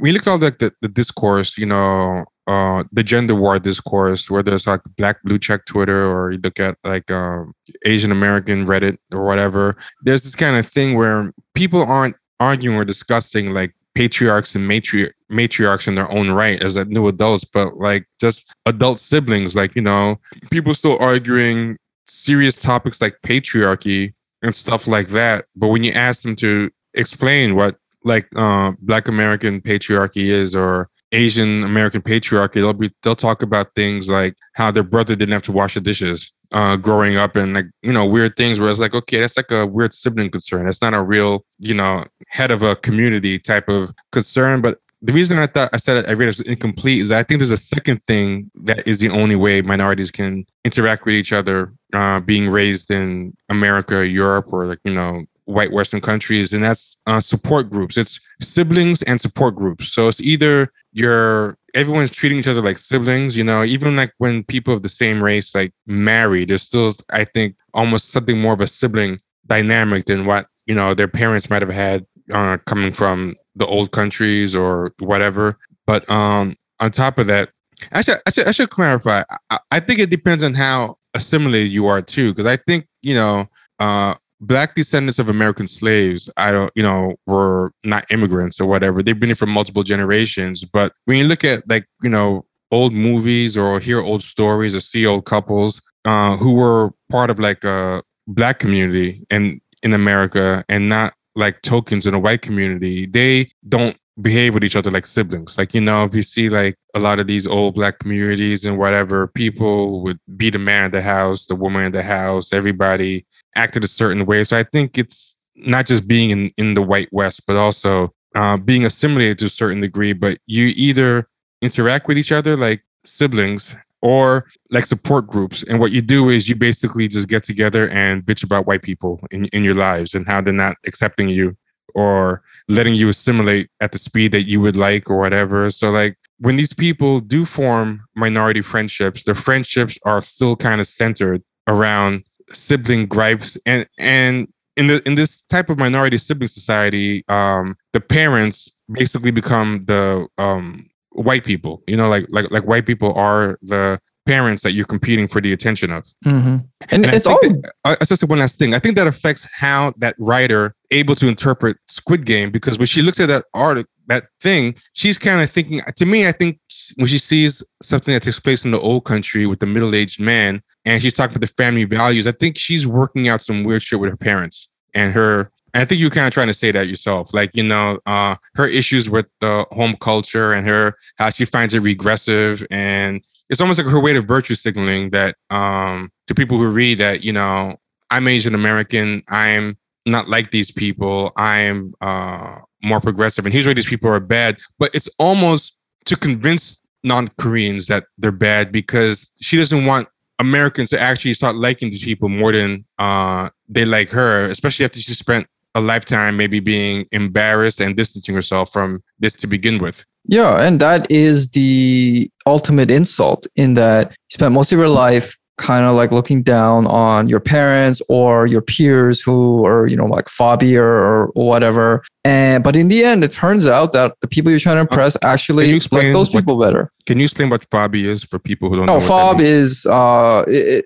we look at like the, the discourse, you know, uh, the gender war discourse, where there's like Black Blue Check Twitter, or you look at like um, Asian American Reddit or whatever. There's this kind of thing where people aren't arguing or discussing like patriarchs and matri- matriarchs in their own right as like, new adults, but like just adult siblings, like you know, people still arguing serious topics like patriarchy and stuff like that. But when you ask them to explain what like uh, Black American patriarchy is or Asian American patriarchy, they'll be they'll talk about things like how their brother didn't have to wash the dishes uh, growing up and like you know weird things where it's like okay that's like a weird sibling concern. It's not a real you know head of a community type of concern, but the reason I thought I said I read it was incomplete is I think there's a second thing that is the only way minorities can interact with each other, uh, being raised in America, Europe, or like you know white Western countries, and that's uh, support groups. It's siblings and support groups. So it's either you're everyone's treating each other like siblings, you know, even like when people of the same race like marry, there's still, I think, almost something more of a sibling dynamic than what, you know, their parents might have had uh, coming from the old countries or whatever. But um, on top of that, I should, I should, I should clarify. I, I think it depends on how assimilated you are too, because I think you know, uh, black descendants of American slaves, I don't, you know, were not immigrants or whatever. They've been here for multiple generations. But when you look at like, you know, old movies or hear old stories or see old couples uh, who were part of like a black community and in America and not like tokens in a white community, they don't behave with each other like siblings. Like, you know, if you see like a lot of these old black communities and whatever, people would be the man in the house, the woman in the house, everybody acted a certain way. So I think it's not just being in, in the white West, but also uh, being assimilated to a certain degree. But you either interact with each other like siblings or like support groups. And what you do is you basically just get together and bitch about white people in, in your lives and how they're not accepting you or letting you assimilate at the speed that you would like or whatever. So like when these people do form minority friendships, their friendships are still kind of centered around sibling gripes and and in the in this type of minority sibling society, um, the parents basically become the um white people. You know, like like like white people are the parents that you're competing for the attention of. Mm-hmm. And, and, it's all. That, uh, just one last thing. I think that affects how that writer able to interpret Squid Game because when she looks at that art, that thing, she's kind of thinking. To me, I think when she sees something that takes place in the old country with the middle-aged man, and she's talking about the family values, I think she's working out some weird shit with her parents and her I think you're kind of trying to say that yourself. Like, you know, uh, her issues with the home culture and her how she finds it regressive. And it's almost like her way of virtue signaling that um, to people who read that, you know, I'm Asian American. I'm not like these people. I'm uh, more progressive. And here's why these people are bad. But it's almost to convince non Koreans that they're bad because she doesn't want Americans to actually start liking these people more than uh, they like her, especially after she spent a lifetime maybe being embarrassed and distancing herself from this to begin with. Yeah, and that is the ultimate insult in that you spent most of your life kind of like looking down on your parents or your peers who are, you know, like fobby or, whatever. And but in the end, it turns out that the people you're trying to impress actually like those people what, better. Can you explain what fobby is for people who don't no, know? Fob is uh, it,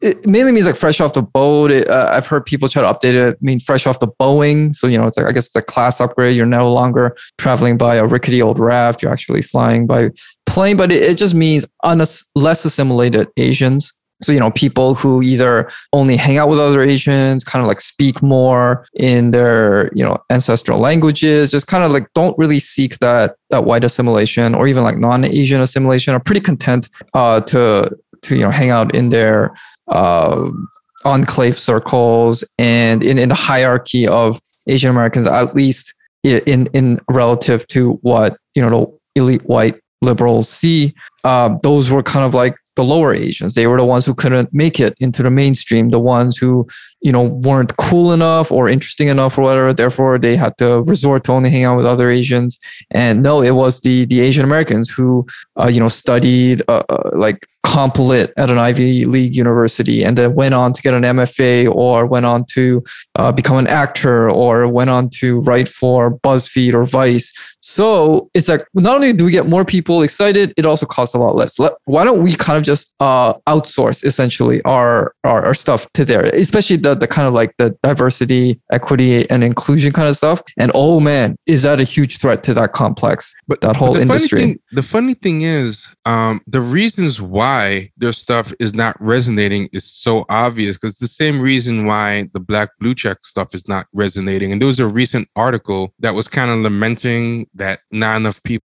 it mainly means like fresh off the boat. It, uh, I've heard people try to update it, I mean fresh off the Boeing. So, you know, it's like, I guess it's a class upgrade. You're no longer traveling by a rickety old raft. You're actually flying by plane, but it, it just means unass- less assimilated Asians. So, you know, people who either only hang out with other Asians, kind of like speak more in their, you know, ancestral languages, just kind of like don't really seek that that white assimilation or even like non-Asian assimilation are pretty content uh, to to you know hang out in their uh, enclave circles and in, in the hierarchy of Asian Americans, at least in in relative to what you know the elite white liberals see, uh, those were kind of like the lower Asians. They were the ones who couldn't make it into the mainstream, the ones who, you know, weren't cool enough or interesting enough or whatever. Therefore, they had to resort to only hang out with other Asians. And no, it was the the Asian Americans who, uh, you know, studied uh, uh like comp lit at an Ivy League university and then went on to get an MFA or went on to uh, become an actor or went on to write for BuzzFeed or Vice. So it's like not only do we get more people excited, it also costs a lot less. Let, why don't we kind of just uh, outsource essentially our, our, our stuff to there, especially the the kind of like the diversity, equity, and inclusion kind of stuff. And oh man, is that a huge threat to that complex? But that whole but industry. Funny thing, the funny thing is, um, the reasons why their stuff is not resonating is so obvious because the same reason why the black blue check stuff is not resonating. And there was a recent article that was kind of lamenting that not enough people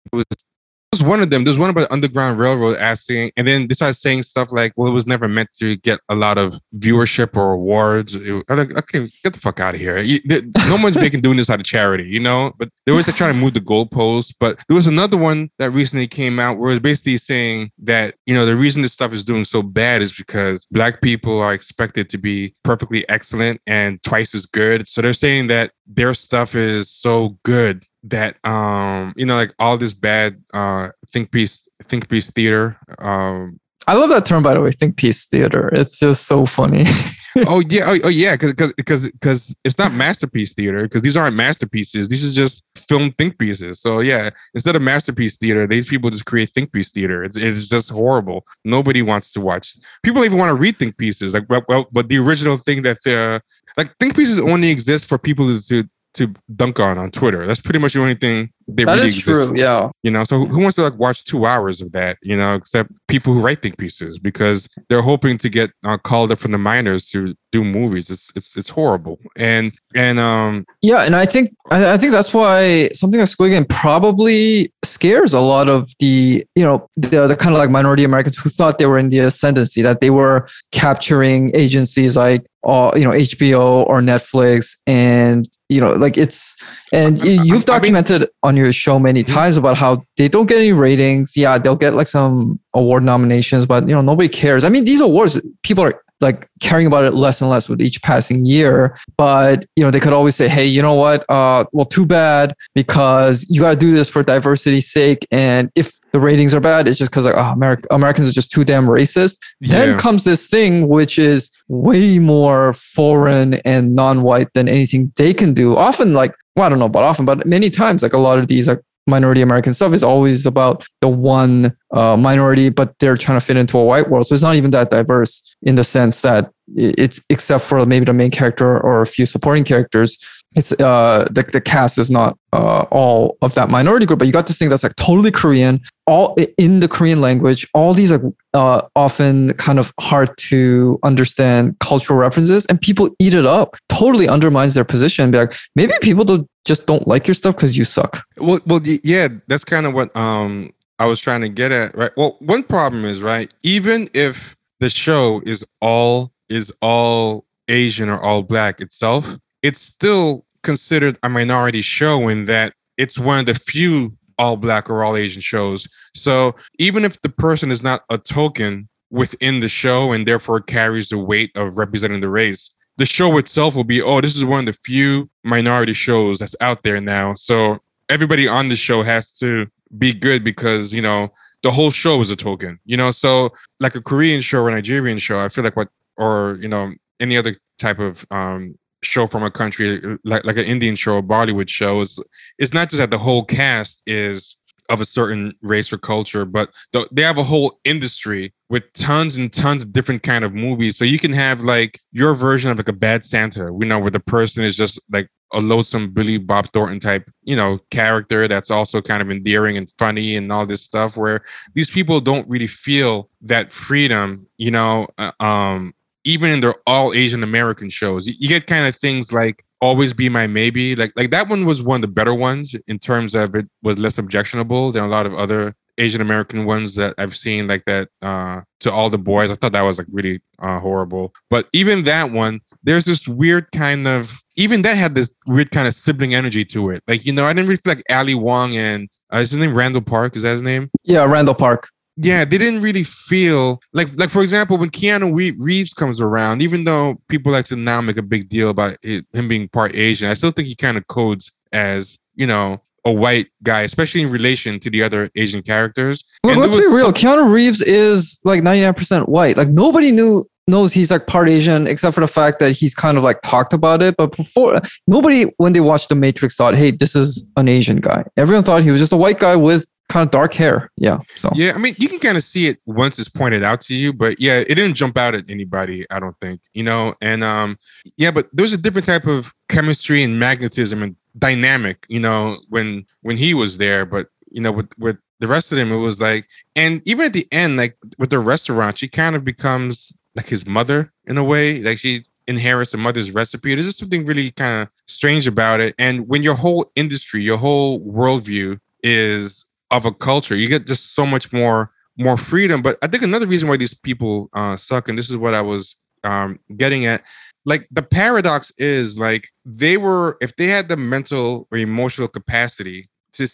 was one of them. There's one about Underground Railroad asking, and then they started saying stuff like, "Well, it was never meant to get a lot of viewership or awards." I'm like, okay, get the fuck out of here. No one's making doing this out of charity, you know. But they was trying to move the goalposts. But there was another one that recently came out where it's basically saying that you know the reason this stuff is doing so bad is because black people are expected to be perfectly excellent and twice as good. So they're saying that their stuff is so good that um you know like all this bad uh think piece think piece theater um I love that term, by the way. Think piece theater. It's just so funny. *laughs* oh yeah, oh, oh yeah, because because because it's not masterpiece theater because these aren't masterpieces. These is just film think pieces. So yeah, instead of masterpiece theater, these people just create think piece theater. It's it's just horrible. Nobody wants to watch. People even want to read think pieces. Like well, well but the original thing that uh like think pieces only exist for people to to dunk on on Twitter. That's pretty much the only thing they that really is true. for. Yeah. You know, so who wants to like watch two hours of that? You know, except people who write think pieces because they're hoping to get uh, called up from the minors to do movies. It's it's it's horrible. And and um yeah, and I think I, I think that's why something like Squid Game probably scares a lot of the you know the the kind of like minority Americans who thought they were in the ascendancy that they were capturing agencies like uh, you know HBO or Netflix, and you know like it's and you've documented on your show many times about how they don't get any ratings. Yeah, they'll get like some award nominations, but you know nobody cares. I mean, these awards people are like caring about it less and less with each passing year. But you know, they could always say, "Hey, you know what? Uh, well, too bad because you got to do this for diversity's sake." And if the ratings are bad, it's just because like, oh, Ameri- Americans are just too damn racist. Yeah. Then comes this thing which is way more foreign and non-white than anything they can do. Often, like well, I don't know about often, but many times, like a lot of these like minority American stuff is always about the one uh, minority, but they're trying to fit into a white world. So it's not even that diverse in the sense that it's except for maybe the main character or a few supporting characters. It's uh the, the cast is not uh, all of that minority group, but you got this thing that's like totally Korean, all in the Korean language. All these are uh, often kind of hard to understand cultural references, and people eat it up. Totally undermines their position. Be like, maybe people don't just don't like your stuff because you suck. Well, well, yeah, that's kind of what um I was trying to get at, right? Well, one problem is right. Even if the show is all is all Asian or all black itself, it's still considered a minority show in that it's one of the few all black or all Asian shows. So even if the person is not a token within the show and therefore carries the weight of representing the race, the show itself will be, oh, this is one of the few minority shows that's out there now. So everybody on the show has to be good because, you know, the whole show is a token, you know? So like a Korean show or a Nigerian show, I feel like what, or, you know, any other type of um, show from a country like like an Indian show, a Bollywood show, is it's not just that the whole cast is of a certain race or culture, but the, they have a whole industry with tons and tons of different kind of movies. So you can have like your version of like a bad Santa, you know, where the person is just like a loathsome Billy Bob Thornton type, you know, character that's also kind of endearing and funny and all this stuff where these people don't really feel that freedom, you know, uh, um, even in their all Asian American shows, you, get kind of things like always be my maybe like like that one was one of the better ones in terms of it was less objectionable than a lot of other asian american ones that i've seen like that uh to all the boys. I thought that was like really uh horrible. But even that one there's this weird kind of even that had this weird kind of sibling energy to it. Like you know i didn't really feel like ali wong and uh, is his name randall park? Is that his name? Yeah randall park yeah, they didn't really feel like like for example when Keanu Reeves comes around, even though people like to now make a big deal about it, him being part Asian, I still think he kind of codes as you know a white guy, especially in relation to the other Asian characters. Well, let's be real. Keanu Reeves is like ninety nine percent white. Like nobody knew knows he's like part Asian, except for the fact that he's kind of like talked about it. But before, nobody when they watched The Matrix thought, "Hey, this is an Asian guy." Everyone thought he was just a white guy with kind of dark hair. Yeah. So yeah, I mean, you can kind of see it once it's pointed out to you, but yeah, it didn't jump out at anybody. I don't think you know. And um, yeah, but there's a different type of chemistry and magnetism and dynamic, you know, when when he was there. But you know, with with the rest of them, it was like, and even at the end, like with the restaurant, she kind of becomes like his mother in a way. Like she inherits the mother's recipe. There's just something really kind of strange about it. And when your whole industry, your whole worldview is of a culture. You get just so much more more freedom. But I think another reason why these people uh, suck, and this is what I was um, getting at, like the paradox is like they were if they had the mental or emotional capacity to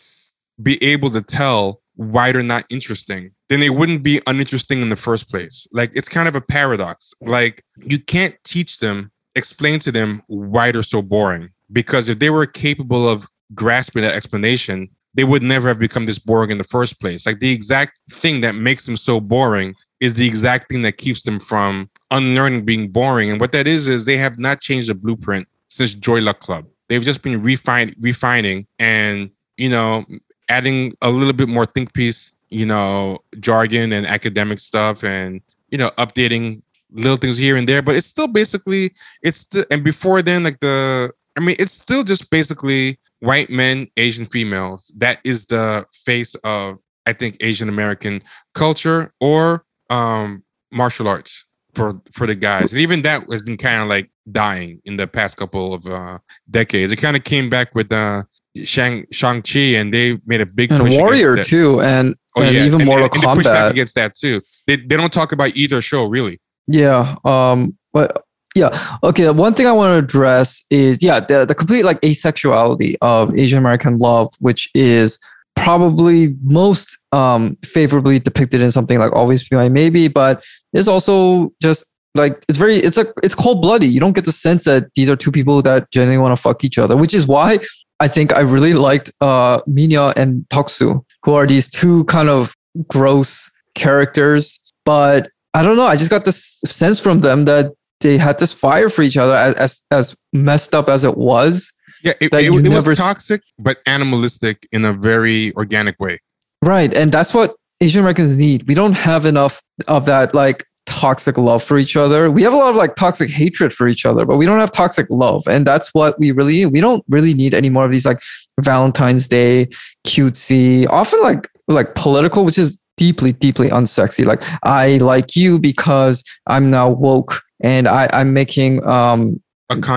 be able to tell why they're not interesting then they wouldn't be uninteresting in the first place like it's kind of a paradox like you can't teach them explain to them why they're so boring because if they were capable of grasping that explanation they would never have become this boring in the first place like the exact thing that makes them so boring is the exact thing that keeps them from unlearning being boring. And what that is is they have not changed the blueprint since Joy Luck Club. They've just been refine, refining and you know adding a little bit more think piece, you know, jargon and academic stuff, and you know updating little things here and there. But it's still basically it's the and before then like the I mean it's still just basically white men, Asian females. That is the face of I think Asian American culture or um, martial arts for for the guys, and even that has been kind of like dying in the past couple of uh, decades. It kind of came back with uh, Shang Shang Chi, and they made a big and Warrior too, and, oh, and yeah. even and, Mortal and Kombat against that too. They they don't talk about either show really. Yeah, um, but yeah, okay. One thing I want to address is yeah, the the complete like asexuality of Asian American love, which is probably most um, favorably depicted in something like Always Be My Maybe, but it's also just like it's very it's a it's cold bloody. You don't get the sense that these are two people that genuinely want to fuck each other, which is why I think I really liked uh, Mi-nyeo and Deok-su, who are these two kind of gross characters. But I don't know. I just got this sense from them that they had this fire for each other as as, as messed up as it was yeah, it, it, it was toxic, but animalistic in a very organic way. Right. And that's what Asian Americans need. We don't have enough of that like toxic love for each other. We have a lot of like toxic hatred for each other, but we don't have toxic love. And that's what we really need. We don't really need any more of these like Valentine's Day, cutesy, often like like political, which is deeply, deeply unsexy. Like I like you because I'm now woke and I, I'm making um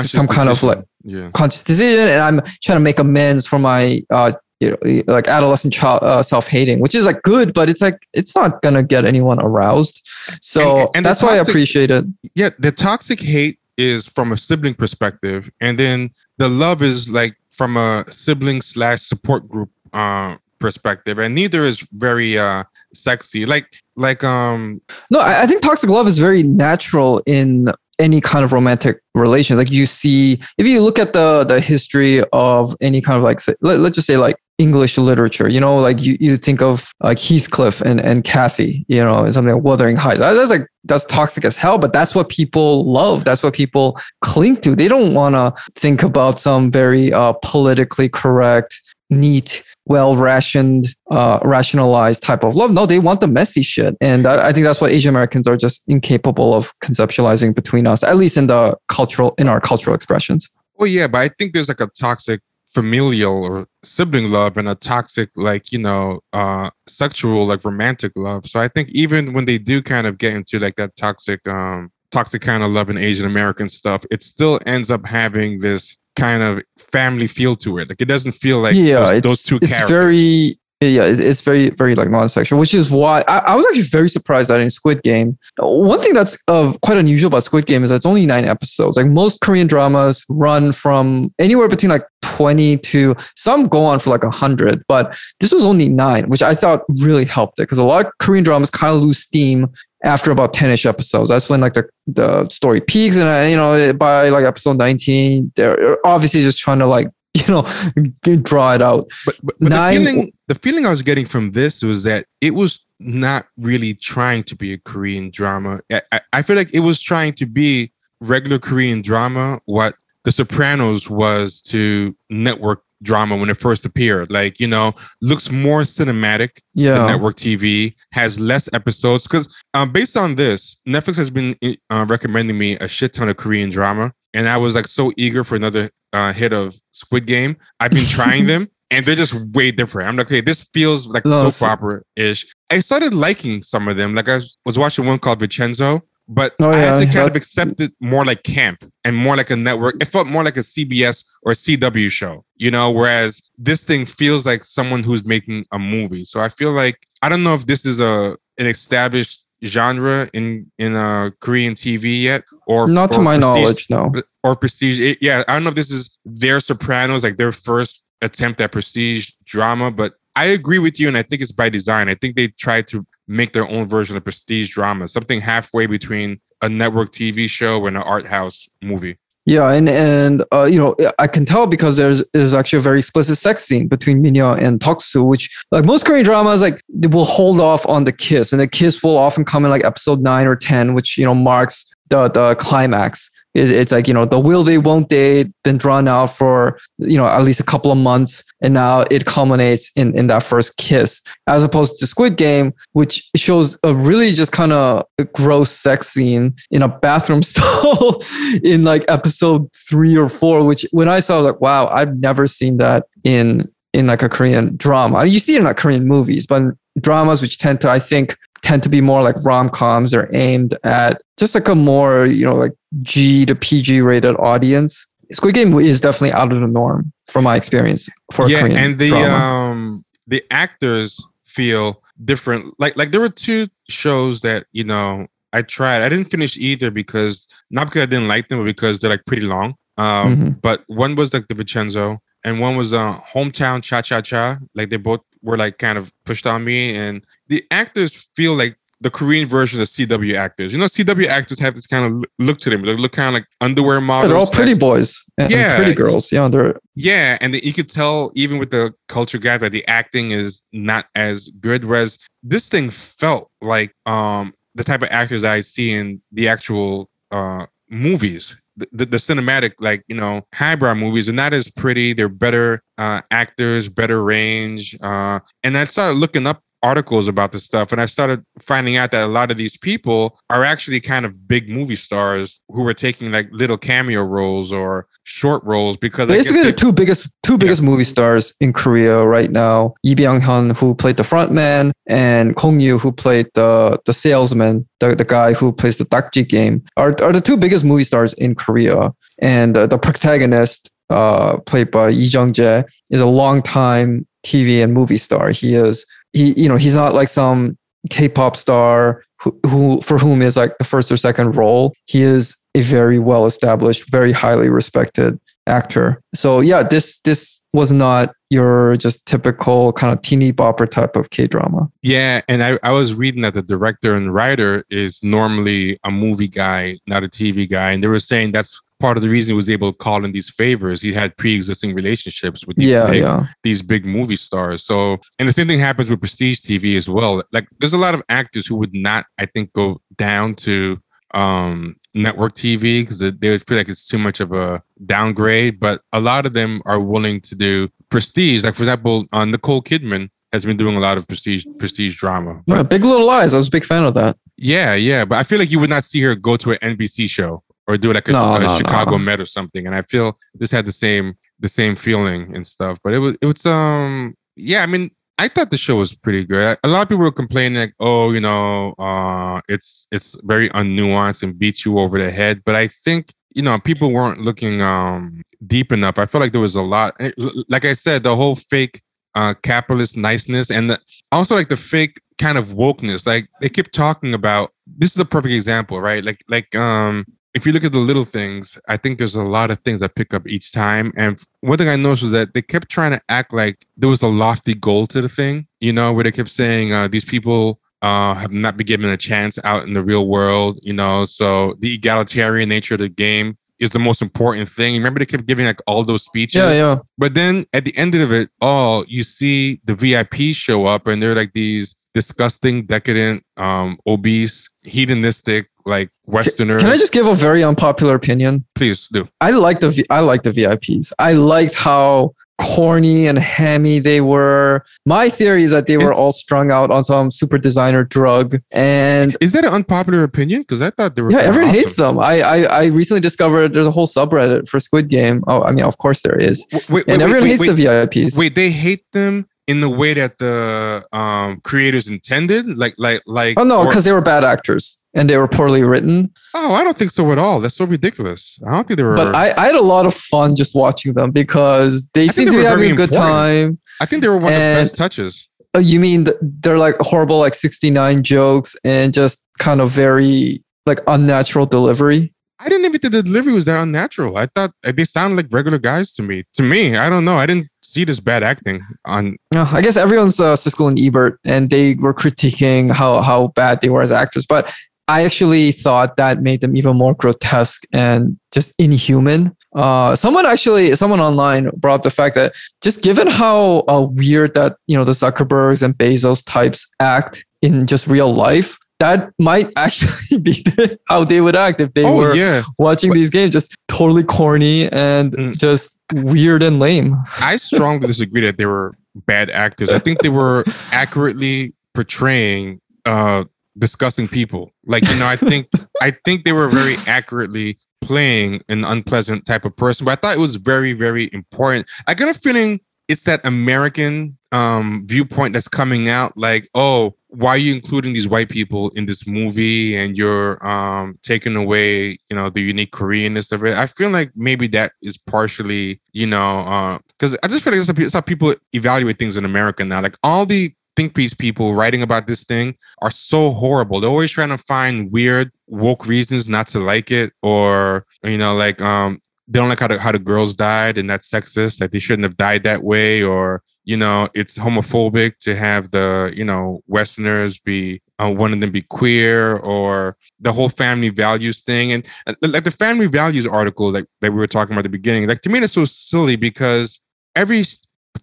some kind of like yeah. conscious decision and i'm trying to make amends for my uh you know, like adolescent child uh, self-hating which is like good but it's like it's not gonna get anyone aroused so and, and that's toxic, why i appreciate it yeah the toxic hate is from a sibling perspective and then the love is like from a sibling slash support group uh perspective and neither is very uh sexy like like um no I, I think toxic love is very natural in any kind of romantic relations. Like you see if you look at the the history of any kind of like let, let's just say like english literature you know like you, you think of like heathcliff and and cathy you know something like wuthering heights. That's like that's toxic as hell but that's what people love. That's what people cling to. They don't want to think about some very uh, politically correct neat well rationed, uh, rationalized type of love. No, they want the messy shit. And I, I, think that's what Asian Americans are just incapable of conceptualizing between us, at least in the cultural, in our cultural expressions. Well, yeah, but I think there's like a toxic familial or sibling love and a toxic, like, you know, uh, sexual, like romantic love. So I think even when they do kind of get into like that toxic, um, toxic kind of love in Asian American stuff, it still ends up having this kind of family feel to it. Like it doesn't feel like yeah, those, those two it's characters. very yeah, it's very, very like non-sexual, which is why I, I, was actually very surprised that in Squid Game, one thing that's uh, quite unusual about Squid Game is that it's only nine episodes. Like most Korean dramas run from anywhere between like 20 to some go on for like 100, but this was only nine, which I thought really helped it because a lot of Korean dramas kind of lose steam after about 10ish episodes. That's when like the, the story peaks and uh, you know by like episode 19 they're obviously just trying to like *laughs* you know draw it out. But, but, but Nine, the, feeling, the feeling i was getting from this was that it was not really trying to be a korean drama. I, I feel like it was trying to be regular korean drama. What the sopranos was to network drama when it first appeared. Like, you know, looks more cinematic yeah. network TV, has less episodes. Because um, based on this, Netflix has been uh, recommending me a shit ton of Korean drama. And I was like so eager for another uh, hit of Squid Game. I've been trying *laughs* them. And they're just way different. I'm like, okay, this feels like soap opera ish. I started liking some of them. Like I was watching one called Vincenzo, but Oh, I had to kind of accept it more like camp and more like a network. It felt more like a CBS or CW show, you know, whereas this thing feels like someone who's making a movie. So I feel like I don't know if this is a an established genre in in uh Korean TV yet or Not to my knowledge, no. or prestige. It- yeah, I don't know if this is their Sopranos, like their first attempt at prestige drama, but I agree with you, and I think it's by design. I think they tried to make their own version of prestige drama, something halfway between a network TV show and an art house movie. Yeah, and and uh, you know I can tell because there's there's actually a very explicit sex scene between Mi-nyeo and Deok-su, which like most Korean dramas like they will hold off on the kiss, and the kiss will often come in like episode nine or ten, which you know marks the the climax. It- It's like you know the will they won't they been drawn out for you know at least a couple of months, and now it culminates in in that first kiss, as opposed to Squid Game, which shows a really just kind of gross sex scene in a bathroom *laughs* stall in like episode three or four. Which when I saw, I like, wow, I've never seen that in in like a Korean drama. You see it in like Korean movies, but dramas which tend to, I think, tend to be more like rom coms they're aimed at just like a more you know like G to PG rated audience. Squid Game is definitely out of the norm from my experience for a yeah, Korean and the drama. um the actors feel different. Like like there were two shows that you know I tried. I didn't finish either because not because I didn't like them, but because they're like pretty long. Um, Mhm. but one was like the Vincenzo, and one was uh hometown cha cha cha. Like they both were like kind of pushed on me, and the actors feel like the Korean version of CW actors. You know, CW actors have this kind of look- to them. They look kind of like underwear models. they're all pretty boys Yeah. pretty girls. Yeah, they're yeah, and the, you could tell even with the culture gap that the acting is not as good. Whereas this thing felt like um the type of actors I see in the actual uh movies. The, the, cinematic, like you know, highbrow movies are not as pretty. They're better uh, actors, better range. Uh, and I started looking up articles about this stuff, and I started finding out that a lot of these people are actually kind of big movie stars who were taking like little cameo roles or short roles because basically they- the two biggest two biggest movie stars in Korea right now. Lee Byung-hun, who played the frontman, and Gong Yoo, who played the the salesman, the, the guy who plays the ddakji game, are are the two biggest movie stars in Korea. And uh, the protagonist, uh, played by Lee Jung Jae, is a long time TV and movie star. He is he you know he's not like some K-pop star who, who for whom is like the first or second role. He is a very well established, very highly respected actor. So yeah, this this was not your just typical kind of teeny bopper type of K drama. Yeah, and I, I was reading that the director and writer is normally a movie guy, not a TV guy. And they were saying that's part of the reason he was able to call in these favors. He had pre-existing relationships with these, Yeah, big, yeah. these big movie stars. So, and the same thing happens with prestige TV as well. Like, there's a lot of actors who would not, I think, go down to um network TV because they would feel like it's too much of a downgrade. But a lot of them are willing to do prestige. Like, for example, uh, Nicole Kidman has been doing a lot of prestige prestige drama. Yeah, Big Little Lies. I was a big fan of that. Yeah, yeah, but I feel like you would not see her go to an NBC show or do like a, No, a no, Chicago no. Met or something. And I feel this had the same the same feeling and stuff. But it was it was um yeah, I mean I thought the show was pretty good. A lot of people were complaining like, oh, you know, uh, it's it's very unnuanced and beats you over the head. But I think you know people weren't looking um deep enough. I felt like there was a lot. eh, Like I said, the whole fake uh capitalist niceness and the, also like the fake kind of wokeness. Like they kept talking about. This is a perfect example, right? Like like um if you look at the little things, I think there's a lot of things that pick up each time. And one thing I noticed was that they kept trying to act like there was a lofty goal to the thing, you know, where they kept saying uh, these people uh, have not been given a chance out in the real world, you know. So the egalitarian nature of the game is the most important thing. Remember, they kept giving like all those speeches. Yeah, yeah. But then at the end of it all, you see the VIPs show up and they're like these disgusting, decadent, um, obese, hedonistic, like Westerners. Can I just give a very unpopular opinion? please do? I like the I like the VIPs. I liked how corny and hammy they were. My theory is that they were Is- all strung out on some super designer drug, and Is that an unpopular opinion? Because I thought they were. yeah, everyone awesome. hates them. I, I I recently discovered there's a whole subreddit for Squid Game. Oh, I mean, of course there is, W- Wait, and everyone wait, hates wait, the VIPs. Wait, they hate them in the way that the um creators intended, like like like. oh no, because they were bad actors. And they were poorly written. Oh, I don't think so at all. That's so ridiculous. I don't think they were. But I, I had a lot of fun just watching them because they seemed seem think to they be having a good important. time. I think they were one of the best touches. Uh, You mean they're like horrible, like 69 jokes and just kind of very like unnatural delivery? I didn't even think the delivery was that unnatural. I thought uh, they sounded like regular guys to me. To me, I don't know. I didn't see this bad acting on. Uh, I guess everyone's uh, Siskel and Ebert, and they were critiquing how how bad they were as actors. But I actually thought that made them even more grotesque and just inhuman. Uh, someone actually, someone online brought up the fact that just given how uh, weird that you know the Zuckerbergs and Bezos types act in just real life, that might *laughs* actually be how they would act if they oh were yeah, watching these games, just totally corny and Mm. just weird and lame. I strongly disagree that they were bad actors. I think they were *laughs* accurately portraying uh disgusting people. Like you know, I think I think they were very accurately playing an unpleasant type of person. But I thought it was very very important. I got a feeling it's that American um viewpoint that's coming out. Like, oh, why are you including these white people in this movie and you're um taking away you know the unique koreanness of it i feel like maybe that is partially you know because i just feel like that's how people evaluate things in america now like all the think piece people writing about this thing are so horrible. They're always trying to find weird woke reasons not to like it or you know like um they don't like how the, how the girls died and that's sexist that they shouldn't have died that way or you know it's homophobic to have the you know westerners be uh, one of them be queer or the whole family values thing. And like the family values article like that we were talking about at the beginning like to me that's so silly because every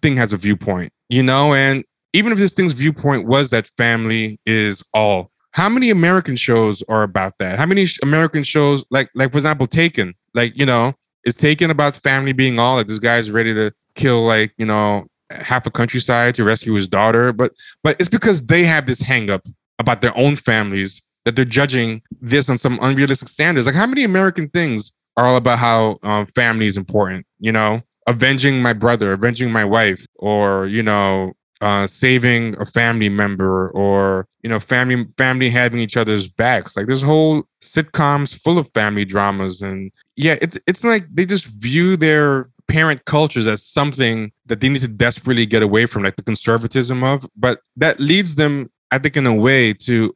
thing has a viewpoint you know? And even if this thing's viewpoint was that family is all how many american shows are about that? How many american shows like like for example taken like you know is taken about family being all like this guy's ready to kill like you know half a countryside to rescue his daughter? But but it's because they have this hang up about their own families that they're judging this on some unrealistic standards. Like how many american things are all about how um, family is important? You know avenging my brother avenging my wife or you know uh, saving a family member or you know family family having each other's backs. Like there's whole sitcoms full of family dramas and yeah it's it's like they just view their parent cultures as something that they need to desperately get away from like the conservatism of but that leads them i think in a way to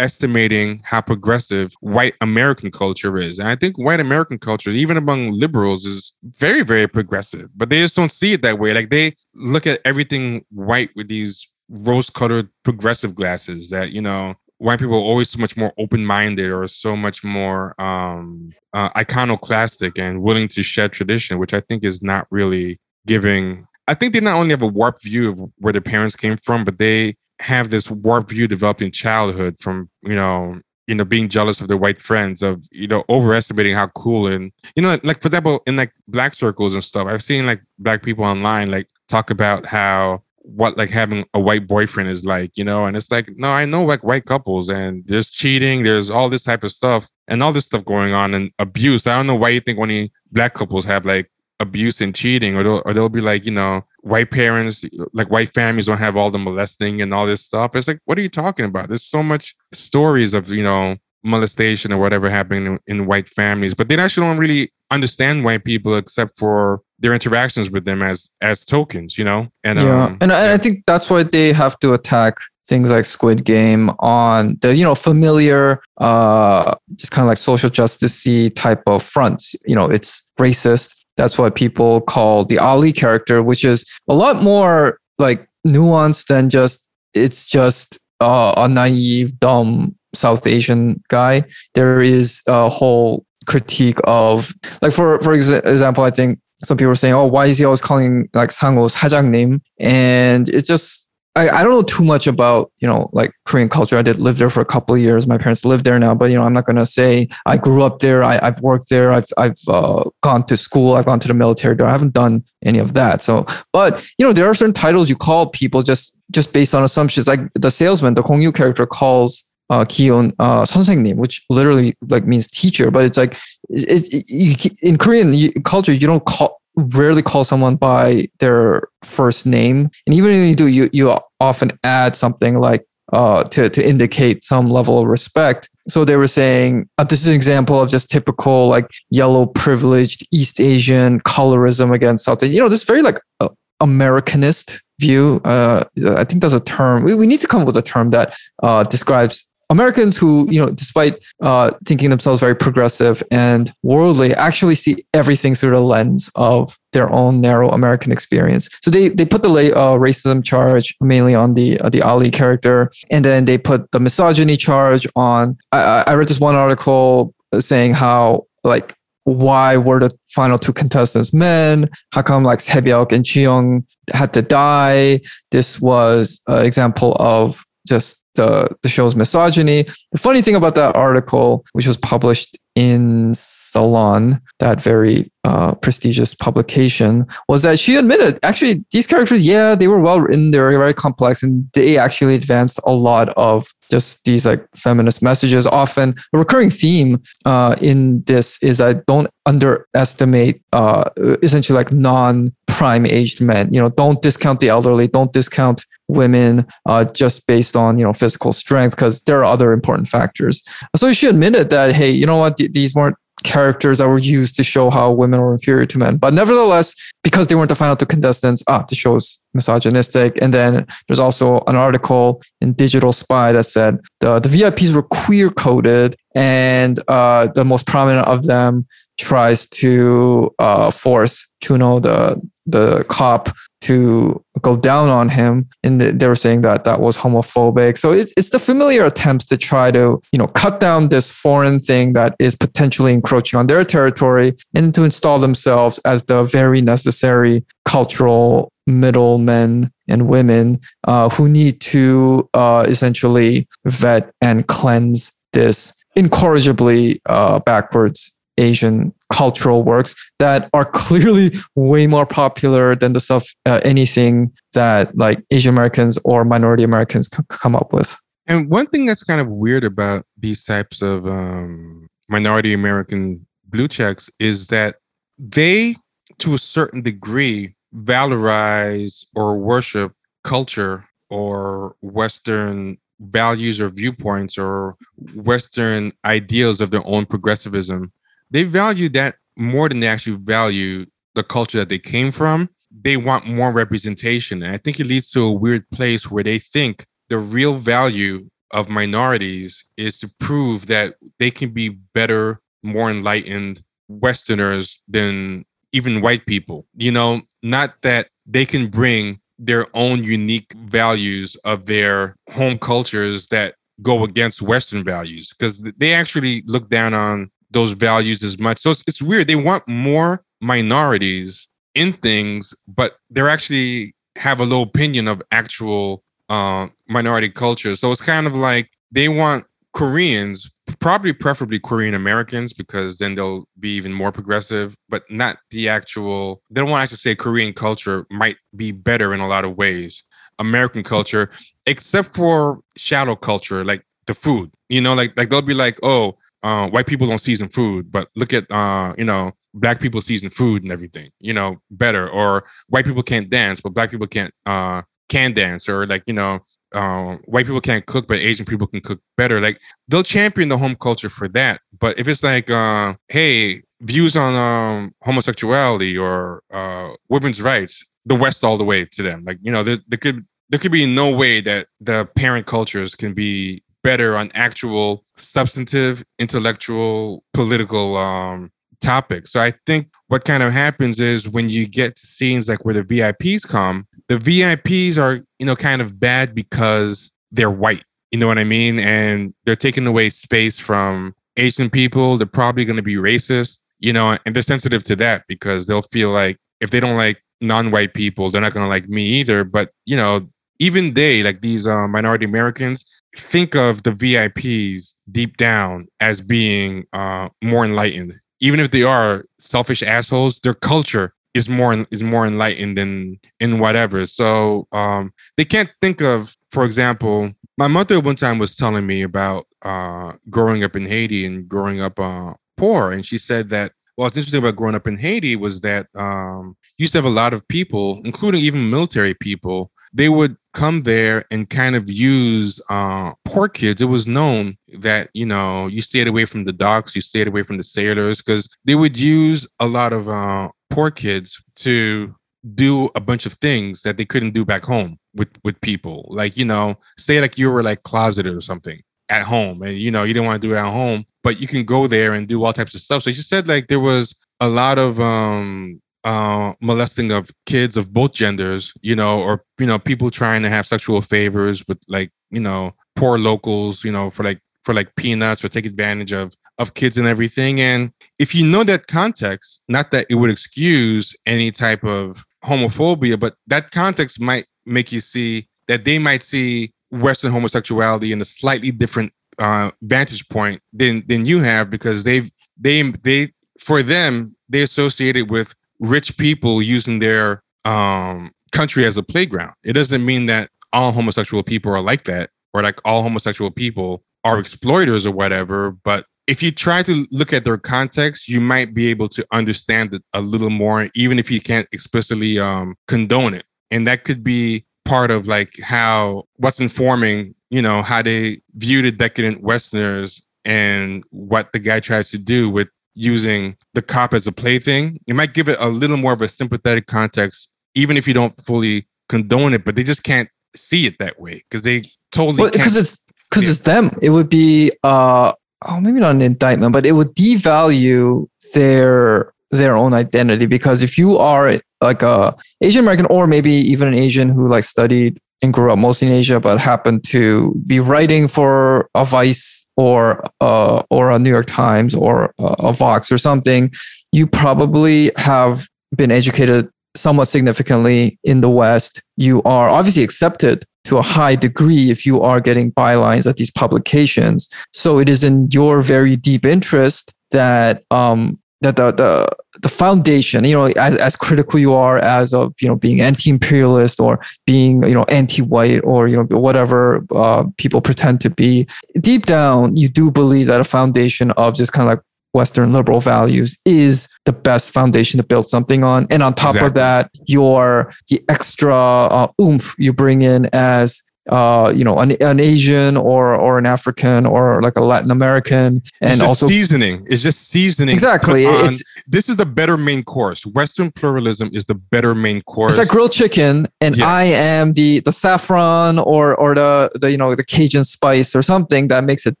overestimating how progressive white american culture is. And i think white american culture even among liberals is very very progressive but they just don't see it that way. Like they look at everything white with these rose colored progressive glasses that you know white people are always so much more open-minded or so much more um uh, iconoclastic and willing to shed tradition which i think is not really giving i think they not only have a warped view of where their parents came from but they have this warped view developed in childhood from you know you know being jealous of their white friends of you know overestimating how cool and you know like for example in like black circles and stuff i've seen like black people online like talk about how what like having a white boyfriend is like, you know, and it's like, no, I know like white couples and there's cheating, there's all this type of stuff and all this stuff going on and abuse. I don't know why you think only black couples have like abuse and cheating, or they'll, or they'll be like, you know, white parents, like white families don't have all the molesting and all this stuff. It's like, what are you talking about? There's so much stories of, you know, molestation or whatever happening in, in white families, but they actually don't really understand white people except for their interactions with them as as tokens, you know. And yeah, um, and, and I think that's why they have to attack things like Squid Game on the you know familiar, uh, just kind of like social justice type of fronts. You know, it's racist. That's what people call the Ali character, which is a lot more like nuanced than just it's just uh, a naive, dumb South Asian guy. There is a whole critique of like for for exa- example, I think some people are saying, "Oh, why is he always calling like Sang-woo's Hajang name?" And it's just I, I don't know too much about you know like Korean culture. I did live there for a couple of years. My parents live there now, but you know I'm not gonna say I grew up there. I, have worked there. I've I've uh, gone to school. I've gone to the military. I haven't done any of that. So, but you know there are certain titles you call people just just based on assumptions. Like the salesman, the Gong Yoo character calls uh, Gi-hun uh, 선생님, which literally like means teacher. But it's like it, it, you, in Korean culture, you don't call rarely call someone by their first name, and even if you do, you you often add something like uh, to to indicate some level of respect. So they were saying uh, this is an example of just typical like yellow privileged East Asian colorism against South Asian. You know, this very like uh, Americanist view. Uh, I think that's a term. We, we need to come up with a term that uh, describes Americans who, you know, despite uh, thinking themselves very progressive and worldly, actually see everything through the lens of their own narrow American experience. So they they put the uh, racism charge mainly on the uh, the Ali character, and then they put the misogyny charge on. I, I read this one article saying how like why were the final two contestants men? How come like Sae-byeok and Cheong had to die? This was an example of just the, the show's misogyny. The funny thing about that article, which was published in Salon, that very uh, prestigious publication, was that she admitted actually these characters, yeah, they were well written, they were very complex, and they actually advanced a lot of just these like feminist messages. Often a recurring theme uh, in this is I don't underestimate uh, essentially like non-prime aged men. You know, don't discount the elderly, don't discount women uh, just based on you know physical strength because there are other important factors. So she admitted that hey, you know what, th- these weren't characters that were used to show how women were inferior to men. But nevertheless, because they weren't the final two contestants, ah, the show's misogynistic. And then there's also an article in Digital Spy that said the, the VIPs were queer coded and uh, the most prominent of them tries to uh, force Jun-ho, the the cop, to go down on him, and they were saying that that was homophobic. So it's it's the familiar attempts to try to you know cut down this foreign thing that is potentially encroaching on their territory, and to install themselves as the very necessary cultural middlemen and women uh, who need to uh, essentially vet and cleanse this incorrigibly uh, backwards Asian cultural works that are clearly way more popular than the stuff, uh, anything that like Asian Americans or minority Americans c- come up with. And one thing that's kind of weird about these types of um, minority American blue checks is that they, to a certain degree, valorize or worship culture or Western values or viewpoints or Western ideals of their own progressivism they value that more than they actually value the culture that they came from. They want more representation. And I think it leads to a weird place where they think the real value of minorities is to prove that they can be better, more enlightened Westerners than even white people. You know, not that they can bring their own unique values of their home cultures that go against Western values because they actually look down on those values as much. So it's, it's weird. They want more minorities in things, but they're actually have a low opinion of actual uh, minority culture. So it's kind of like they want Koreans, probably preferably Korean Americans, because then they'll be even more progressive, but not the actual, they don't want to actually say Korean culture might be better in a lot of ways. American culture, except for shadow culture, like the food. You know, like like they'll be like, oh, uh, white people don't season food, but look at uh, you know black people season food and everything, you know, better. Or white people can't dance, but black people can't uh, can dance. Or like you know, uh, white people can't cook, but Asian people can cook better. Like they'll champion the home culture for that. But if it's like, uh, hey, views on um, homosexuality or uh, women's rights, the West all the way to them. Like you know, there, there could there could be no way that the parent cultures can be better on actual substantive, intellectual, political um, topics. So I think what kind of happens is when you get to scenes like where the VIPs come, the VIPs are, you know, kind of bad because they're white. You know what I mean? And they're taking away space from Asian people. They're probably going to be racist, you know, and they're sensitive to that because they'll feel like if they don't like non-white people, they're not going to like me either. But, you know, even they, like these uh, minority Americans, think of the VIPs deep down as being uh, more enlightened. Even if they are selfish assholes, their culture is more is more enlightened than in whatever. So um, they can't think of, for example, my mother one time was telling me about uh, growing up in Haiti and growing up uh, poor, and she said that what's interesting about growing up in Haiti was that um, used to have a lot of people, including even military people, they would come there and kind of use uh, poor kids. It was known that you know you stayed away from the docks, you stayed away from the sailors because they would use a lot of uh, poor kids to do a bunch of things that they couldn't do back home with with people. Like you know, say like you were like closeted or something at home, and you know you didn't want to do it at home, but you can go there and do all types of stuff. So she said like there was a lot of um uh, molesting of kids of both genders, you know, or you know, people trying to have sexual favors with like, you know, poor locals, you know, for like for like peanuts or take advantage of of kids and everything. And if you know that context, not that it would excuse any type of homophobia, but that context might make you see that they might see Western homosexuality in a slightly different uh, vantage point than than you have because they've they they for them they associate it with rich people using their um, country as a playground. It doesn't mean that all homosexual people are like that or like all homosexual people are exploiters or whatever. But if you try to look at their context, you might be able to understand it a little more, even if you can't explicitly um, condone it. And that could be part of like how what's informing, you know, how they view the decadent Westerners and what the guy tries to do with using the cop as a plaything, it might give it a little more of a sympathetic context, even if you don't fully condone it, but they just can't see it that way because they totally because it's because it's them. It would be uh oh maybe not an indictment, but it would devalue their their own identity because if you are like a Asian American or maybe even an Asian who like studied and grew up mostly in Asia, but happened to be writing for a Vice or uh, or a New York Times or a Vox or something, you probably have been educated somewhat significantly in the West. You are obviously accepted to a high degree if you are getting bylines at these publications. So it is in your very deep interest that um, that the, the the foundation you know as, as critical you are as of you know being anti-imperialist or being you know anti-white or you know whatever uh, people pretend to be deep down you do believe that a foundation of just kind of like western liberal values is the best foundation to build something on and on top exactly. of that your the extra uh, oomph you bring in as uh, you know, an, an Asian or or an African or like a Latin American, and also seasoning. It's just seasoning. Exactly. On, this is the better main course. Western pluralism is the better main course. It's like grilled chicken, and yeah. I am the the saffron or or the the you know the Cajun spice or something that makes it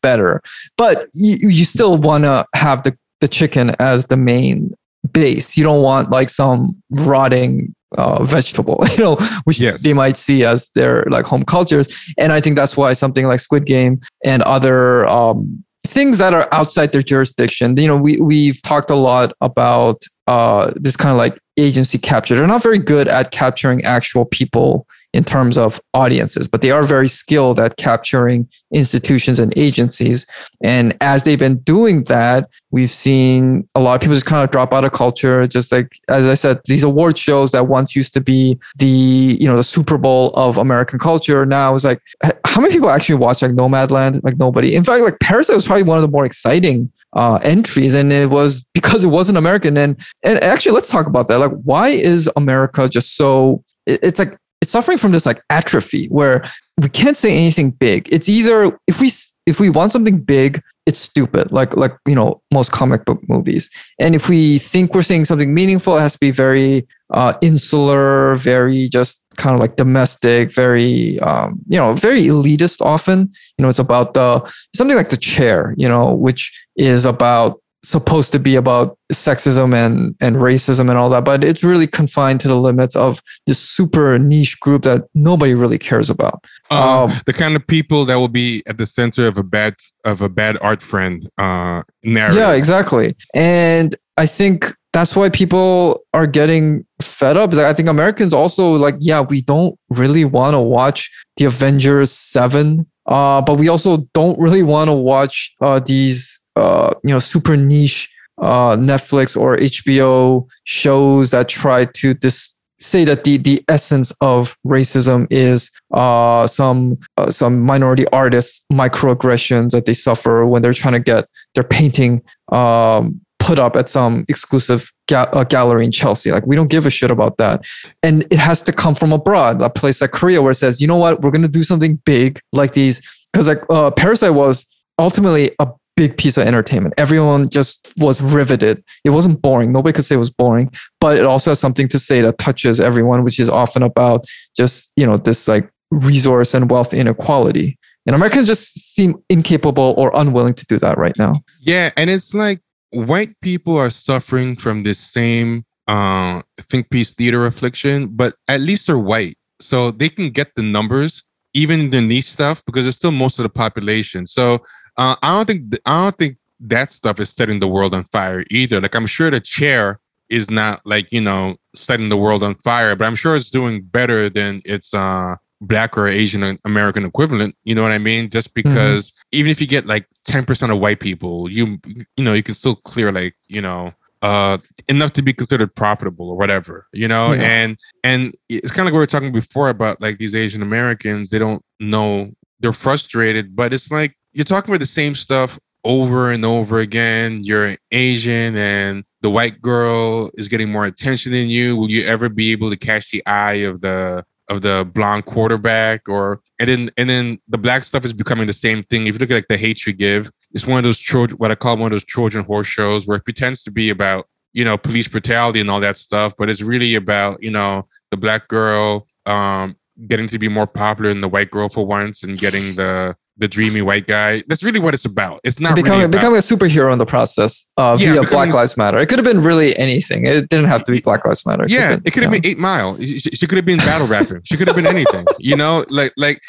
better. But you you still want to have the the chicken as the main base. You don't want like some rotting uh, vegetable, *laughs* you know, which yes. they might see as their like home cultures. And I think that's why something like Squid Game and other um, things that are outside their jurisdiction, you know, we we've talked a lot about uh, this kind of like agency capture. They're not very good at capturing actual people in terms of audiences, but they are very skilled at capturing institutions and agencies. And as they've been doing that, we've seen a lot of people just kind of drop out of culture. Just like as I said, these award shows that once used to be the you know the Super Bowl of American culture now is like how many people actually watch like Nomadland? Like nobody. In fact, like Parasite was probably one of the more exciting uh, entries, and it was because it wasn't American. And and actually, let's talk about that. Like, why is America just so? It's like it's suffering from this like atrophy where we can't say anything big. It's either if we if we want something big, it's stupid, like like you know most comic book movies. And if we think we're saying something meaningful, it has to be very uh, insular, very just kind of like domestic, very um, you know very elitist. Often, you know, it's about the something like the chair, you know, which is about supposed to be about sexism and and racism and all that but it's really confined to the limits of this super niche group that nobody really cares about. Uh, um, the kind of people that will be at the center of a bad of a bad art friend uh narrative. Yeah exactly. And i think that's why people are getting fed up. I think Americans also like, yeah, we don't really want to watch the Avengers 7, uh, but we also don't really want to watch uh, these uh, you know super niche uh, Netflix or HBO shows that try to dis- say that the the essence of racism is uh, some uh, some minority artists microaggressions that they suffer when they're trying to get their painting um, put up at some exclusive ga- uh, gallery in Chelsea. Like we don't give a shit about that. And it has to come from abroad, a place like Korea where it says, you know what, we're going to do something big like these. Because like uh, Parasite was ultimately a big piece of entertainment. Everyone just was riveted. It wasn't boring. Nobody could say it was boring, but it also has something to say that touches everyone, which is often about just, you know, this like resource and wealth inequality. And Americans just seem incapable or unwilling to do that right now. Yeah. And it's like white people are suffering from this same uh, think piece theater affliction, but at least they're white. So they can get the numbers, even the niche stuff, because it's still most of the population. So uh, I don't think I don't think that stuff is setting the world on fire either. Like I'm sure the chair is not like you know setting the world on fire, but I'm sure it's doing better than its uh, black or Asian American equivalent. You know what I mean? Just mm-hmm. because mm-hmm. even if you get like 10% of white people, you you know you can still clear like you know uh enough to be considered profitable or whatever you know yeah. and and it's kind of like we were talking before about like these asian americans they don't know they're frustrated but it's like you're talking about the same stuff over and over again. You're Asian and the white girl is getting more attention than you. Will you ever be able to catch the eye of the of the blonde quarterback or and then and then the black stuff is becoming the same thing. If you look at like the hate you give, it's one of those what I call one of those Trojan horse shows where it pretends to be about, you know, police brutality and all that stuff, but it's really about, you know, the black girl um getting to be more popular than the white girl for once and getting the the dreamy white guy. That's really what it's about. It's not becoming really becoming a superhero in the process uh, yeah, via Black Lives Matter. It could have been really anything. It didn't have to be Black Lives Matter. It yeah, it could have been Eight Mile. She, she could have been battle rapping. She could have been anything. You know, like like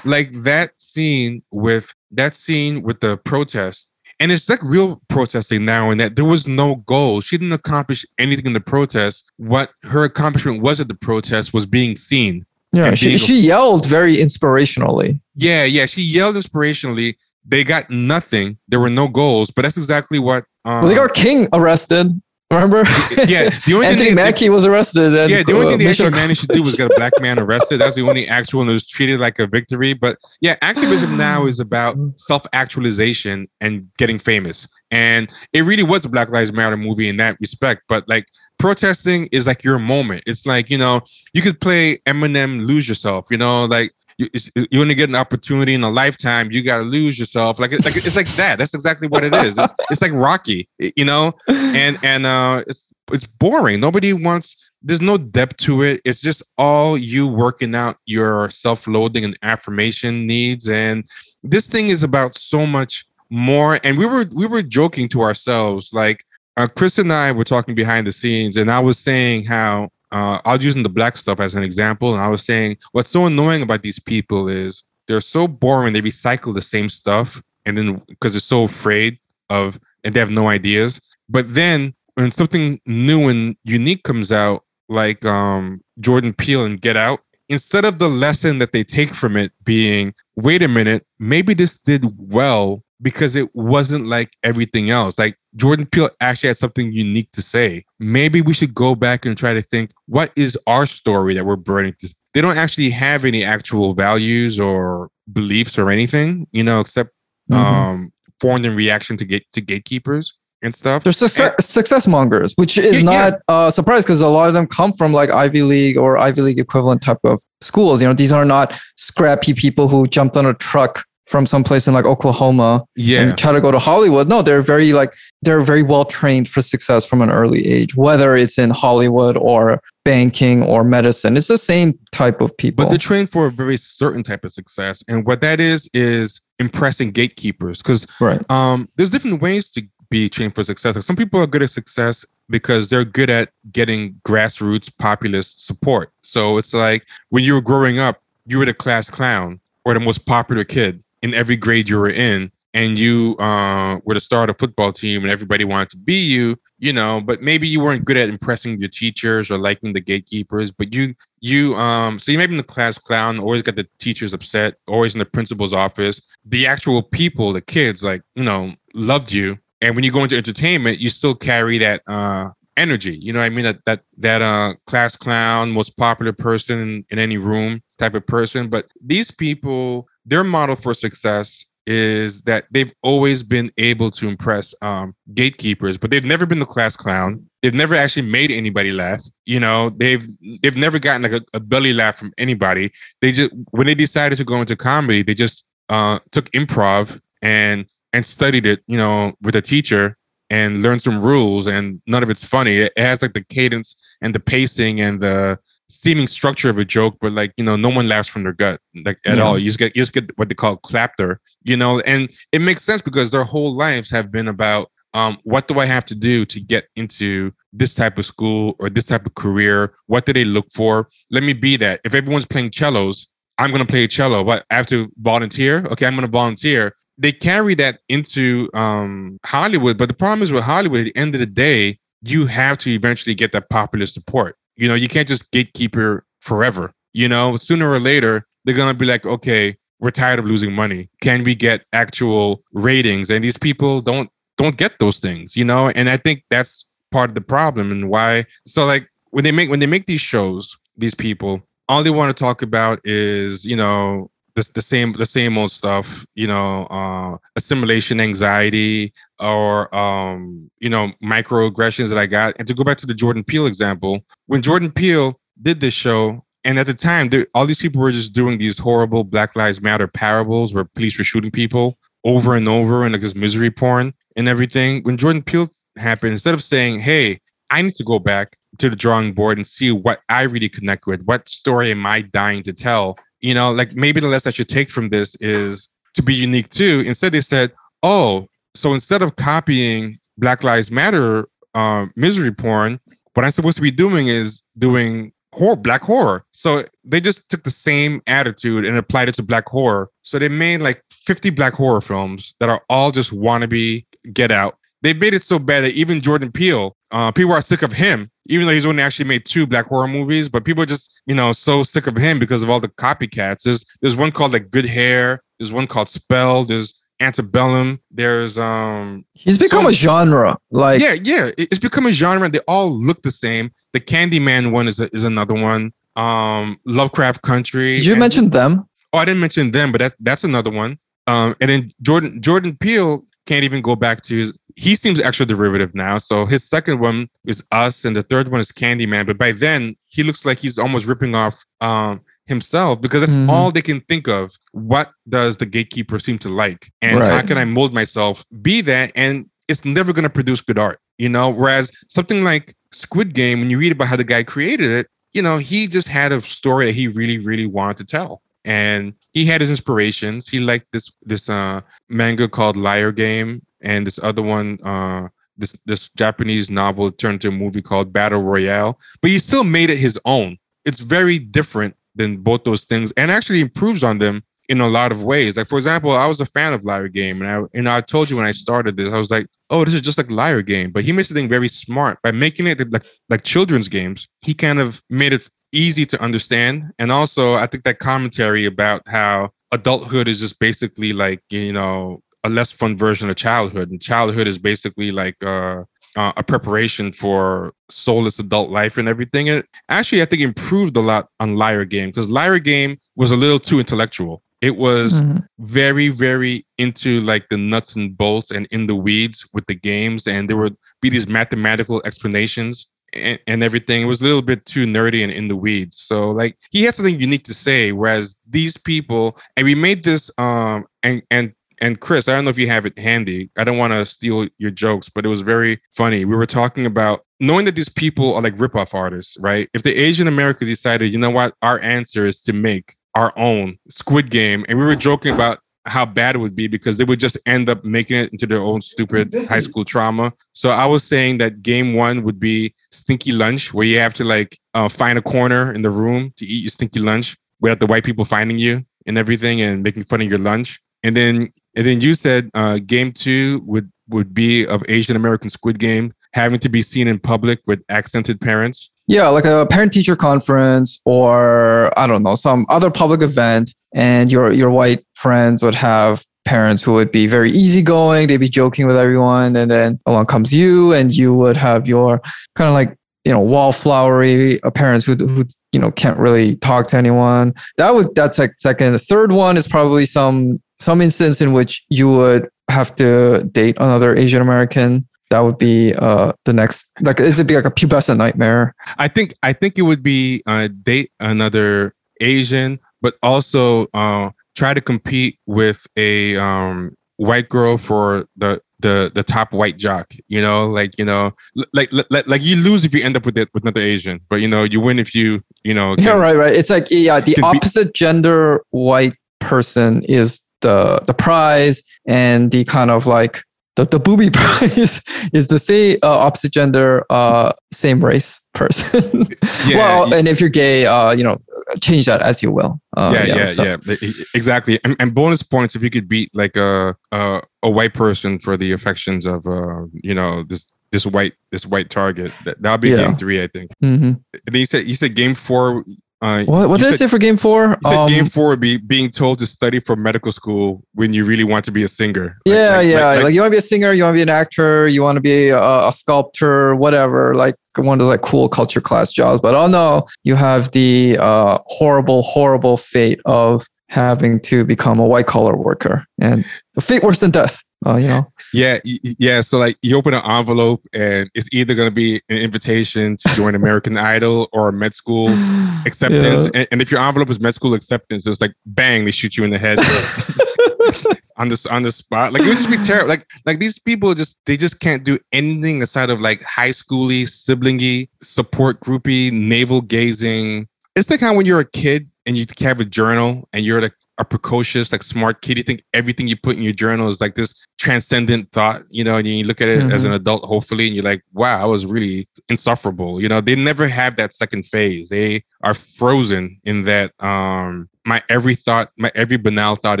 like that scene with that scene with the protest. And it's like real protesting now, and that there was no goal. She didn't accomplish anything in the protest. What her accomplishment was at the protest was being seen yeah, she, she yelled very inspirationally. Yeah, yeah, she yelled inspirationally. They got nothing. There were no goals, but that's exactly what. Um, well, they got King arrested. Remember? Yeah, the *laughs* only Anthony Mackie was arrested. And, yeah, the only uh, thing they actually managed to do was get a black man arrested. That's the only actual one that was treated like a victory. But yeah, activism *sighs* now is about self-actualization and getting famous. And it really was a Black Lives Matter movie in that respect. But like protesting is like your moment. It's like, you know, you could play Eminem Lose Yourself, you know, like you, you only get an opportunity in a lifetime. You got to lose yourself. Like, like it's like that. That's exactly what it is. It's, it's like Rocky, you know, and and uh, it's it's boring. Nobody wants. There's no depth to it. It's just all you working out your self-loathing and affirmation needs. And this thing is about so much more. And we were we were joking to ourselves, like uh, Chris and I were talking behind the scenes, and I was saying how uh, I was using the black stuff as an example, and I was saying what's so annoying about these people is they're so boring. They recycle the same stuff, and then because they're so afraid of, and they have no ideas. But then when something new and unique comes out, like um, Jordan Peele and Get Out, instead of the lesson that they take from it being, wait a minute, maybe this did well because it wasn't like everything else. Like Jordan Peele actually had something unique to say. Maybe we should go back and try to think what is our story that we're burning to they don't actually have any actual values or beliefs or anything, you know, except mm-hmm. um formed in reaction to get to gatekeepers and stuff. They're success, and, success mongers, which is yeah, not yeah. uh surprise because a lot of them come from like Ivy League or Ivy League equivalent type of schools. You know, these are not scrappy people who jumped on a truck from someplace in like Oklahoma yeah. and try to go to Hollywood. No, they're very like they're very well trained for success from an early age, whether it's in Hollywood or banking or medicine. It's the same type of people. But they're trained for a very certain type of success. And what that is is impressing gatekeepers. Because right. um there's different ways to be trained for success. Like some people are good at success because they're good at getting grassroots populist support. So it's like when you were growing up, you were the class clown or the most popular kid in every grade you were in and you uh, were the star of the football team and everybody wanted to be you, you know, but maybe you weren't good at impressing your teachers or liking the gatekeepers, but you, you, um, so you maybe in the class clown, always got the teachers upset, always in the principal's office. The actual people, the kids, like, you know, loved you. And when you go into entertainment, you still carry that, uh, energy. You know what I mean? That that that uh class clown, most popular person in, in any room type of person. But these people their model for success is that they've always been able to impress um, gatekeepers, but they've never been the class clown. They've never actually made anybody laugh. You know, they've they've never gotten like a, a belly laugh from anybody. They just when they decided to go into comedy, they just uh, took improv and and studied it. You know, with a teacher and learned some rules. And none of it's funny. It has like the cadence and the pacing and the seeming structure of a joke, but like you know, no one laughs from their gut like at yeah. all. You just get you just get what they call clapter, you know, and it makes sense because their whole lives have been about um, what do I have to do to get into this type of school or this type of career? What do they look for? Let me be that. If everyone's playing cellos, I'm going to play a cello. But I have to volunteer. Okay, I'm going to volunteer. They carry that into um, Hollywood, but the problem is with Hollywood. At the end of the day, you have to eventually get that popular support. You know, you can't just gatekeeper forever. You know, sooner or later, they're going to be like, okay, we're tired of losing money. Can we get actual ratings? And these people don't don't get those things, you know? And I think that's part of the problem and why so like when they make when they make these shows, these people, all they want to talk about is, you know, the, the same the same old stuff you know uh assimilation anxiety or um you know microaggressions that i got and to go back to the jordan peele example when jordan peele did this show and at the time, all these people were just doing these horrible Black Lives Matter parables where police were shooting people over and over and like this misery porn and everything. When Jordan Peele happened, instead of saying, Hey, I need to go back to the drawing board and see what I really connect with, what story am I dying to tell? You know, like maybe the lesson I should take from this is to be unique too. Instead, they said, Oh, so instead of copying Black Lives Matter uh, misery porn, what I'm supposed to be doing is doing horror, black horror. So they just took the same attitude and applied it to black horror. So they made like 50 black horror films that are all just wannabe get out. They made it so bad that even Jordan Peele, uh, people are sick of him, even though he's only actually made two black horror movies. But people are just, you know, so sick of him because of all the copycats. There's there's one called like Good Hair. There's one called Spell. There's antebellum. There's um He's become so, a genre. Like Yeah, yeah. It's become a genre. They all look the same. The Candyman one is a, is another one. Um Lovecraft Country. Did you mention them? Oh, I didn't mention them, but that's that's another one. Um and then Jordan Jordan Peele can't even go back to his he seems extra derivative now. So his second one is us, and the third one is Candyman. But by then, he looks like he's almost ripping off um, himself because that's mm-hmm. all they can think of. What does the gatekeeper seem to like? And right. how can I mold myself, be that? And it's never going to produce good art, you know? Whereas something like Squid Game, when you read about how the guy created it, you know, he just had a story that he really, really wanted to tell. And he had his inspirations. He liked this this uh manga called Liar Game and this other one uh this this Japanese novel turned to a movie called Battle Royale, but he still made it his own. It's very different than both those things and actually improves on them in a lot of ways. Like for example, I was a fan of Liar Game, and I and I told you when I started this, I was like, oh, this is just like Liar Game, but he makes the thing very smart by making it like like children's games. He kind of made it easy to understand, and also I think that commentary about how adulthood is just basically like you know a less fun version of childhood, and childhood is basically like uh uh, a preparation for soulless adult life and everything. It actually, I think, improved a lot on Liar Game because Liar Game was a little too intellectual. It was mm-hmm. very, very into like the nuts and bolts and in the weeds with the games, and there would be these mathematical explanations and, and everything. It was a little bit too nerdy and in the weeds. So like he had something unique to say, whereas these people, and we made this um and and and Chris, I don't know if you have it handy. I don't want to steal your jokes, but it was very funny. We were talking about knowing that these people are like ripoff artists, right? If the Asian Americans decided, you know what, our answer is to make our own Squid Game, and we were joking about how bad it would be because they would just end up making it into their own stupid high school trauma. So I was saying that game one would be stinky lunch, where you have to like uh, find a corner in the room to eat your stinky lunch without the white people finding you and everything and making fun of your lunch. And then and then you said uh, game two would would be of Asian American Squid Game having to be seen in public with accented parents. Yeah, like a parent teacher conference or I don't know some other public event, and your your white friends would have parents who would be very easygoing. They'd be joking with everyone, and then along comes you, and you would have your kind of like you know wallflowery parents who who you know can't really talk to anyone. That would that's like second. The third one is probably some some instance in which you would have to date another Asian American. That would be uh the next like is it be like a pubescent nightmare? I think I think it would be uh, date another Asian, but also uh, try to compete with a um, white girl for the the the top white jock. You know, like you know, like like, like you lose if you end up with it with another Asian, but you know, you win if you you know. Can, yeah, right, right. It's like yeah, the opposite be- gender white person is the the prize, and the kind of like the, the booby *laughs* prize is the same uh, opposite gender uh same race person *laughs* yeah, well yeah. and if you're gay uh you know change that as you will uh, yeah yeah yeah, so. yeah, exactly and, and, bonus points if you could beat like a a, a white person for the affections of uh you know this this white this white target that that'll be yeah. game three i think mm-hmm. and then you said you said game four uh, what, what did said, I say for game four? Um, game four would be being told to study for medical school when you really want to be a singer. Like, yeah, like, yeah. Like, like, you want to be a singer, you want to be an actor, you want to be a, a, sculptor, whatever. Like one of those like cool culture class jobs. But oh no, you have the uh, horrible, horrible fate of having to become a white collar worker and a fate worse than death uh, you know. Yeah, yeah. So like, you open an envelope, and it's either going to be an invitation to join American *laughs* Idol or med school *sighs* acceptance. Yeah. And, and, if your envelope is med school acceptance, it's like bang, they shoot you in the head. *laughs* on this on the spot. Like it would just be terrible. Like like these people just they just can't do anything aside of like high schooly, siblingy, support groupy, navel gazing. It's like how when you're a kid and you have a journal and you're like a precocious, like smart kid, you think everything you put in your journal is like this transcendent thought, you know, and you look at it mm-hmm. as an mm-hmm. adult, hopefully, and you're like, wow, I was really insufferable. You know, they never have that second phase. They are frozen in that um my every thought, my every banal thought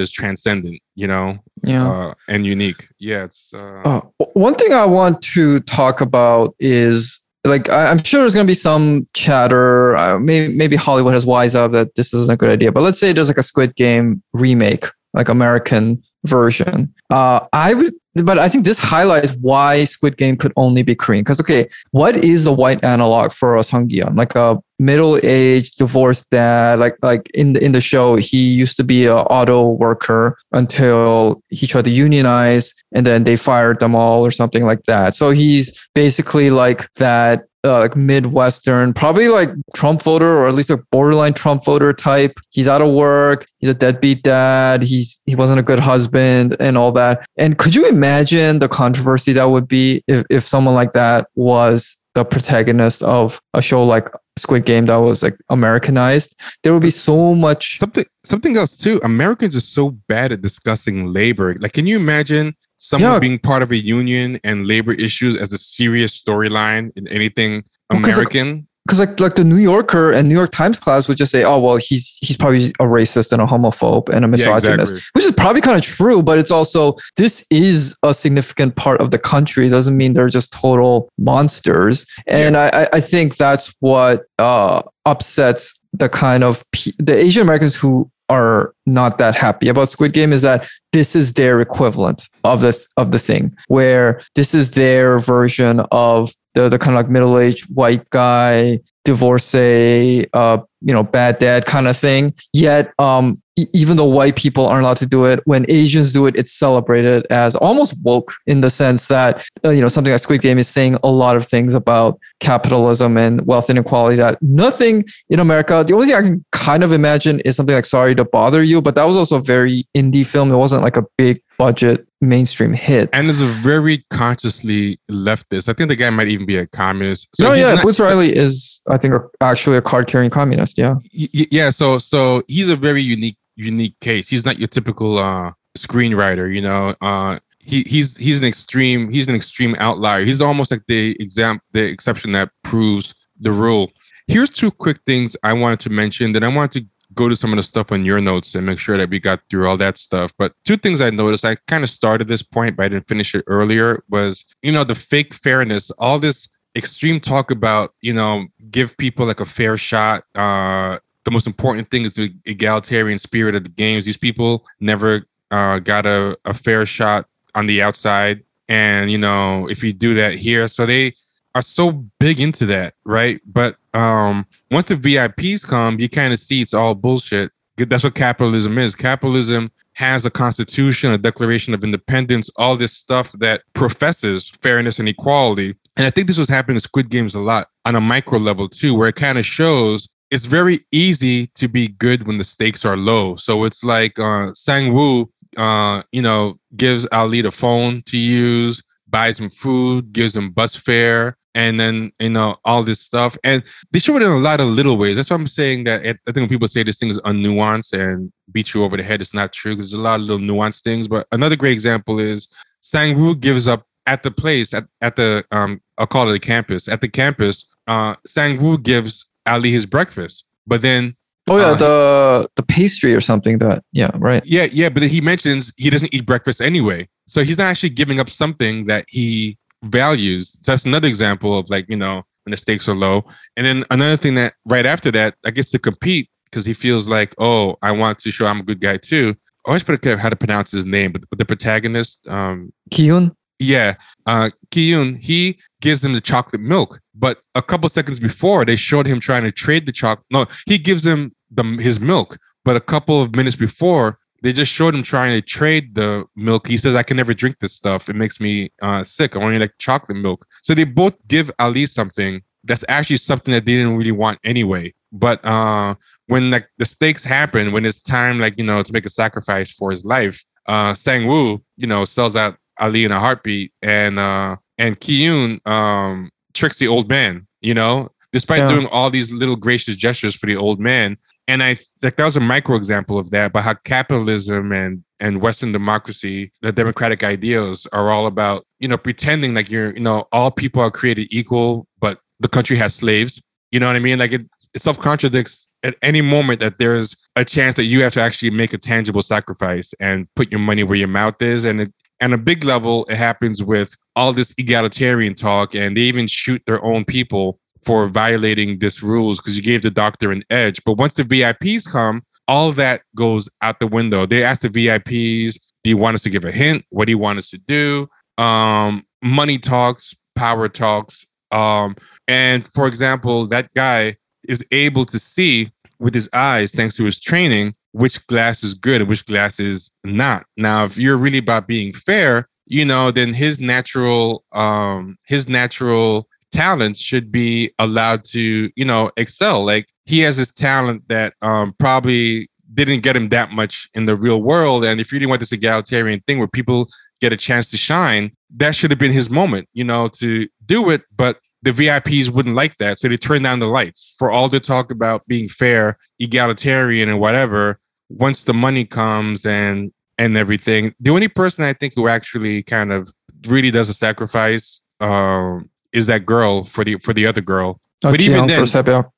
is transcendent, you know, yeah, uh, and unique. Yeah, it's uh, uh, one thing I want to talk about is like I'm sure there's going to be some chatter. Uh, maybe maybe Hollywood has wise up that this isn't a good idea. But let's say there's like a Squid Game remake, like American version. Uh, I would but I think this highlights why Squid Game could only be Korean. Because okay, what is the white analog for a Sung Like a middle-aged divorced dad. Like like in the in the show, he used to be an auto worker until he tried to unionize, and then they fired them all or something like that. So he's basically like that uh, like Midwestern, probably like Trump voter or at least a borderline Trump voter type. He's out of work. He's a deadbeat dad. He's he wasn't a good husband and all that. And could you imagine the controversy that would be if, if someone like that was the protagonist of a show like Squid Game that was like Americanized? There would be so much something something else too. Americans are so bad at discussing labor. Like, can you imagine someone yeah. being part of a union and labor issues as a serious storyline in anything American. Because like, like the New Yorker and New York Times class would just say, oh well, he's he's probably a racist and a homophobe and a misogynist, yeah, exactly. which is probably kind of true. But it's also this is a significant part of the country. It doesn't mean they're just total monsters. And yeah. I I think that's what uh, upsets the kind of the Asian Americans who are not that happy about Squid Game is that this is their equivalent of this of the thing, where this is their version of the the kind of like middle aged white guy divorcee, uh, you know, bad dad kind of thing. Yet, um, even though white people aren't allowed to do it, when Asians do it, it's celebrated as almost woke in the sense that, uh, you know, something like Squid Game is saying a lot of things about capitalism and wealth inequality that nothing in America, the only thing I can kind of imagine is something like Sorry to Bother You, but that was also a very indie film. It wasn't like a big budget mainstream hit. And is a very consciously leftist. I think the guy might even be a communist. So no, yeah, not, Boots Riley is, I think, actually a card carrying communist. Yeah. Yeah. So, so he's a very unique, unique case. He's not your typical uh, screenwriter. You know, uh, he he's he's an extreme. He's an extreme outlier. He's almost like the exam, the exception that proves the rule. Here's two quick things I wanted to mention. That I wanted to go to some of the stuff on your notes and make sure that we got through all that stuff. But two things I noticed, I kind of started this point, but I didn't finish it earlier, was, you know, the fake fairness, all this extreme talk about, you know, give people like a fair shot. Uh, the most important thing is the egalitarian spirit of the games. These people never uh, got a, a fair shot on the outside. And, you know, if you do that here, so they, are so big into that, right? But um, once the VIPs come, you kind of see it's all bullshit. That's what capitalism is. Capitalism has a constitution, a declaration of independence, all this stuff that professes fairness and equality. And I think this was happening in Squid Games a lot on a micro level too, where it kind of shows it's very easy to be good when the stakes are low. So it's like uh, Sang-woo, uh, you know, gives Ali the phone to use, buys him food, gives him bus fare, and then you know all this stuff and they show it in a lot of little ways that's why i'm saying that i think when people say this thing is unnuanced and beat you over the head it's not true there's a lot of little nuanced things but another great example is sang gives up at the place at, at the um i'll call it the campus at the campus uh sang gives ali his breakfast but then Oh yeah, uh, the the pastry or something that yeah, right. Yeah, yeah, but he mentions he doesn't eat breakfast anyway. So he's not actually giving up something that he values. So that's another example of like, you know, when the stakes are low. And then another thing that right after that, I guess to compete because he feels like, oh, I want to show I'm a good guy too. I always forget how to pronounce his name, but, the protagonist, um, Gi-hun. Yeah, uh, Gi-hun. He gives him the chocolate milk, but a couple seconds before they showed him trying to trade the chocolate. No, he gives him the his milk, but a couple of minutes before they just showed him trying to trade the milk. He says, I can never drink this stuff. It makes me uh, sick. I only like chocolate milk. So they both give Ali something that's actually something that they didn't really want anyway. But uh, when like the stakes happen, when it's time, like, you know, to make a sacrifice for his life, uh, Sang-woo, you know, sells out Ali in a heartbeat. And uh, and Gi-hun um, tricks the old man, you know, despite yeah. doing all these little gracious gestures for the old man, and I like that was a micro example of that, but how capitalism and and Western democracy, the democratic ideals are all about, you know, pretending like you're, you know, all people are created equal, but the country has slaves. You know what I mean? Like it, it self contradicts at any moment that there's a chance that you have to actually make a tangible sacrifice and put your money where your mouth is. And it, and a big level, it happens with all this egalitarian talk, and they even shoot their own people for violating this rules because you gave the doctor an edge. But once the VIPs come, all that goes out the window. They ask the VIPs, do you want us to give a hint? What do you want us to do? Um, money talks, power talks. Um, and for example, that guy is able to see with his eyes, thanks to his training, which glass is good and which glass is not. Now, if you're really about being fair, you know, then his natural um his natural talents should be allowed to, you know, excel. Like he has this talent that um, probably didn't get him that much in the real world. And if you didn't want this egalitarian thing where people get a chance to shine, that should have been his moment, you know, to do it. But the VIPs wouldn't like that. So they turned down the lights for all the talk about being fair, egalitarian, and whatever. Once the money comes and and everything, the only person I think who actually kind of really does a sacrifice um, is that girl for the for the other girl. Oh, but even then,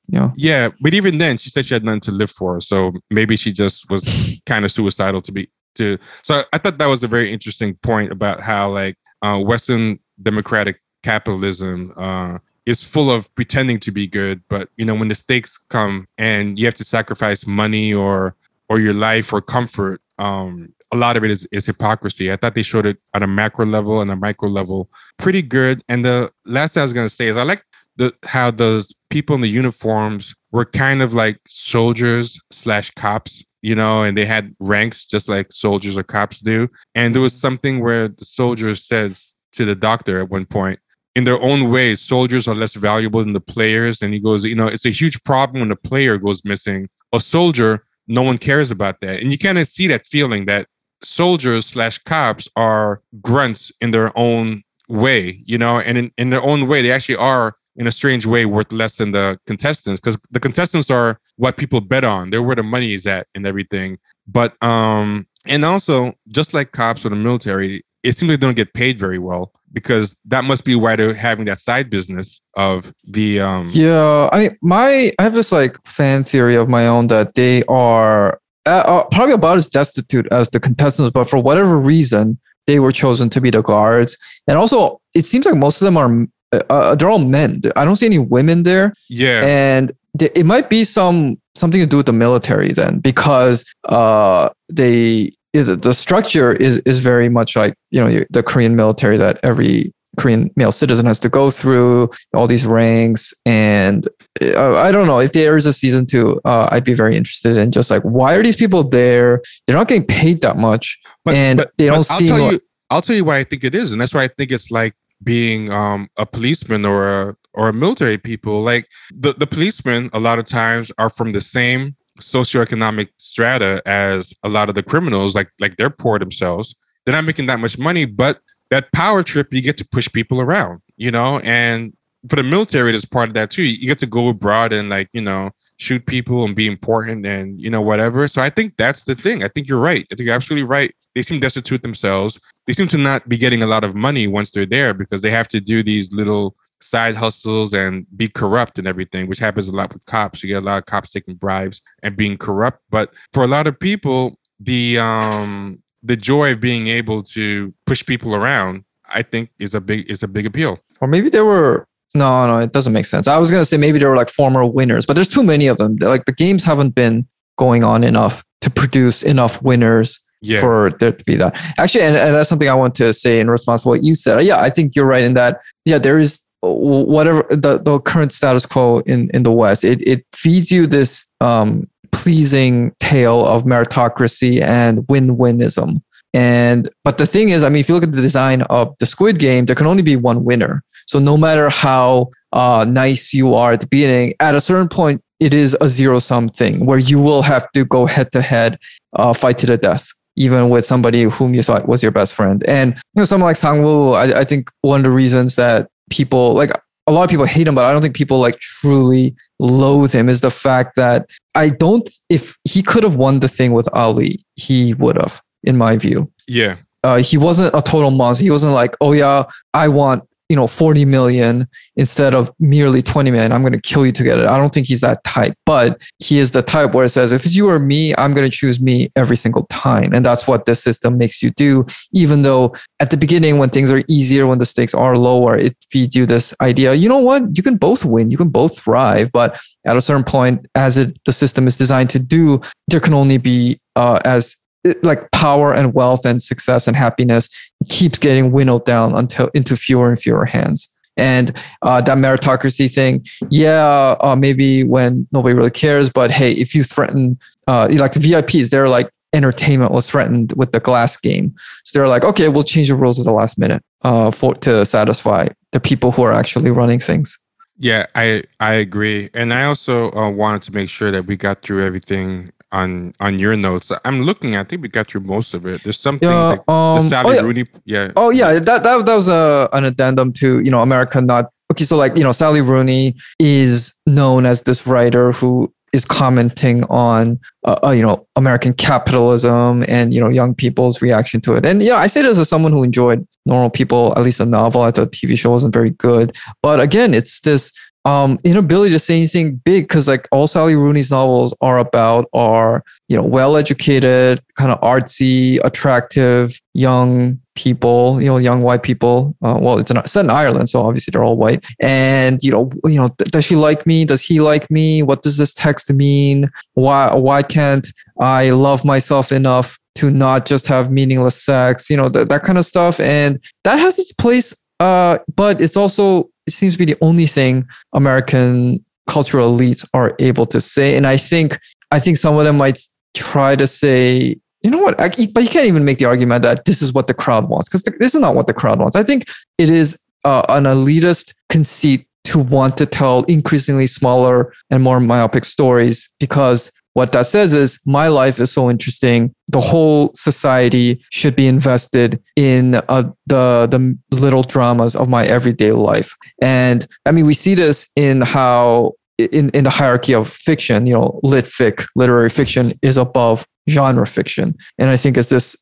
yeah. yeah, but even then, she said she had nothing to live for. So maybe she just was *laughs* kind of suicidal to be to. So I thought that was a very interesting point about how like uh, Western democratic capitalism uh, is full of pretending to be good, but you know when the stakes come and you have to sacrifice money or or your life or comfort, um, a lot of it is, is hypocrisy. I thought they showed it on a macro level and a micro level pretty good. And the last thing I was going to say is I like the how the people in the uniforms were kind of like soldiers slash cops, you know, and they had ranks just like soldiers or cops do. And there was mm-hmm. something where the soldier says to the doctor at one point, in their own way, soldiers are less valuable than the players. And he goes, you know, it's a huge problem when a player goes missing. A soldier, no one cares about that. And you kind of see that feeling that soldiers slash cops are grunts in their own way, you know, and in, in their own way, they actually are in a strange way worth less than the contestants because the contestants are what people bet on. They're where the money is at and everything. But um, and also just like cops or the military, it seems like they don't get paid very well because that must be why they're having that side business of the um yeah i mean my i have this like fan theory of my own that they are uh, uh, probably about as destitute as the contestants, but for whatever reason, they were chosen to be the guards. And also, it seems like most of them are uh, uh they're all men. I don't see any women there. Yeah, and th- it might be some something to do with the military then, because uh, they the structure is is very much like you know the Korean military that every Korean male citizen has to go through all these ranks. And uh, I don't know if there is a season two, uh, I'd be very interested in just like, why are these people there? They're not getting paid that much. But, and but- they don't I'll tell like, you, I'll tell you why I think it is, and that's why I think it's like being um, a policeman or a or a military people. Like the the policemen, a lot of times are from the same socioeconomic strata as a lot of the criminals. Like like they're poor themselves. They're not making that much money, but that power trip, you get to push people around, you know, and for the military, there's part of that too. You get to go abroad and like, you know, shoot people and be important and you know, whatever. So I think that's the thing. I think you're right. I think you're absolutely right. They seem destitute themselves. They seem to not be getting a lot of money once they're there because they have to do these little side hustles and be corrupt and everything, which happens a lot with cops. You get a lot of cops taking bribes and being corrupt. But for a lot of people, the um the joy of being able to push people around, I think is a big is a big appeal. or maybe there were, no, no, it doesn't make sense. I was going to say maybe there were like former winners, but there's too many of them. Like the games haven't been going on enough to produce enough winners Yeah. for there to be that. Actually, and, and that's something I want to say in response to what you said. Yeah, I think you're right in that. Yeah, there is whatever the, the current status quo in, in the West. It it feeds you this um, pleasing tale of meritocracy and win-winism. And but the thing is, I mean, if you look at the design of the Squid Game, there can only be one winner. So no matter how uh, nice you are at the beginning, at a certain point, it is a zero-sum thing where you will have to go head-to-head, uh, fight to the death even with somebody whom you thought was your best friend. And you know, someone like Sang-woo, I, I think one of the reasons that people like a lot of people hate him, but I don't think people like truly loathe him is the fact that I don't if he could have won the thing with Ali, he would have, in my view. Yeah. Uh, he wasn't a total monster. He wasn't like, oh yeah, I want you know 40 million instead of merely 20 million. I'm going to kill you to get it. I don't think he's that type, but he is the type where it says, if it's you or me, I'm going to choose me every single time. And that's what this system makes you do. Even though at the beginning, when things are easier, when the stakes are lower, it feeds you this idea, you know what? You can both win, you can both thrive. But at a certain point, as it the system is designed to do, there can only be uh, as like power and wealth and success and happiness keeps getting winnowed down until into fewer and fewer hands. And uh, that meritocracy thing, yeah, uh, maybe when nobody really cares, but hey, if you threaten, uh, like the VIPs, they're like entertainment was threatened with the glass game, so they're like, okay, we'll change the rules at the last minute uh, for to satisfy the people who are actually running things. Yeah, I I agree, and I also uh, wanted to make sure that we got through everything on on your notes. I'm looking. I think we got through most of it. There's some things Yeah, like the um, Sally oh, yeah. Rooney. Yeah. Oh yeah, that that, that was a, an addendum to you know America not okay. So like you know Sally Rooney is known as this writer who is commenting on uh, uh, you know American capitalism and you know young people's reaction to it. And yeah, I say this as someone who enjoyed Normal People, at least a novel. I thought the TV show wasn't very good, but again, it's this um, inability to say anything big because like all Sally Rooney's novels are about are you know well-educated, kind of artsy, attractive young people, you know, young white people. Uh, well, it's, it's set in Ireland, so obviously they're all white. And you know, you know, th- does she like me? Does he like me? What does this text mean? Why why can't I love myself enough to not just have meaningless sex? You know, th- that kind of stuff. And that has its place. Uh, but it's also it seems to be the only thing American cultural elites are able to say. And I think I think some of them might try to say, you know what? I, but you can't even make the argument that this is what the crowd wants because this is not what the crowd wants. I think it is uh, an elitist conceit to want to tell increasingly smaller and more myopic stories because what that says is my life is so interesting. The whole society should be invested in uh, the the little dramas of my everyday life. And i mean we see this in how in, in the hierarchy of fiction you know lit fic literary fiction is above genre fiction. And i think it's this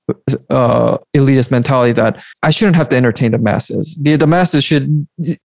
uh, elitist mentality that i shouldn't have to entertain the masses. The, the masses should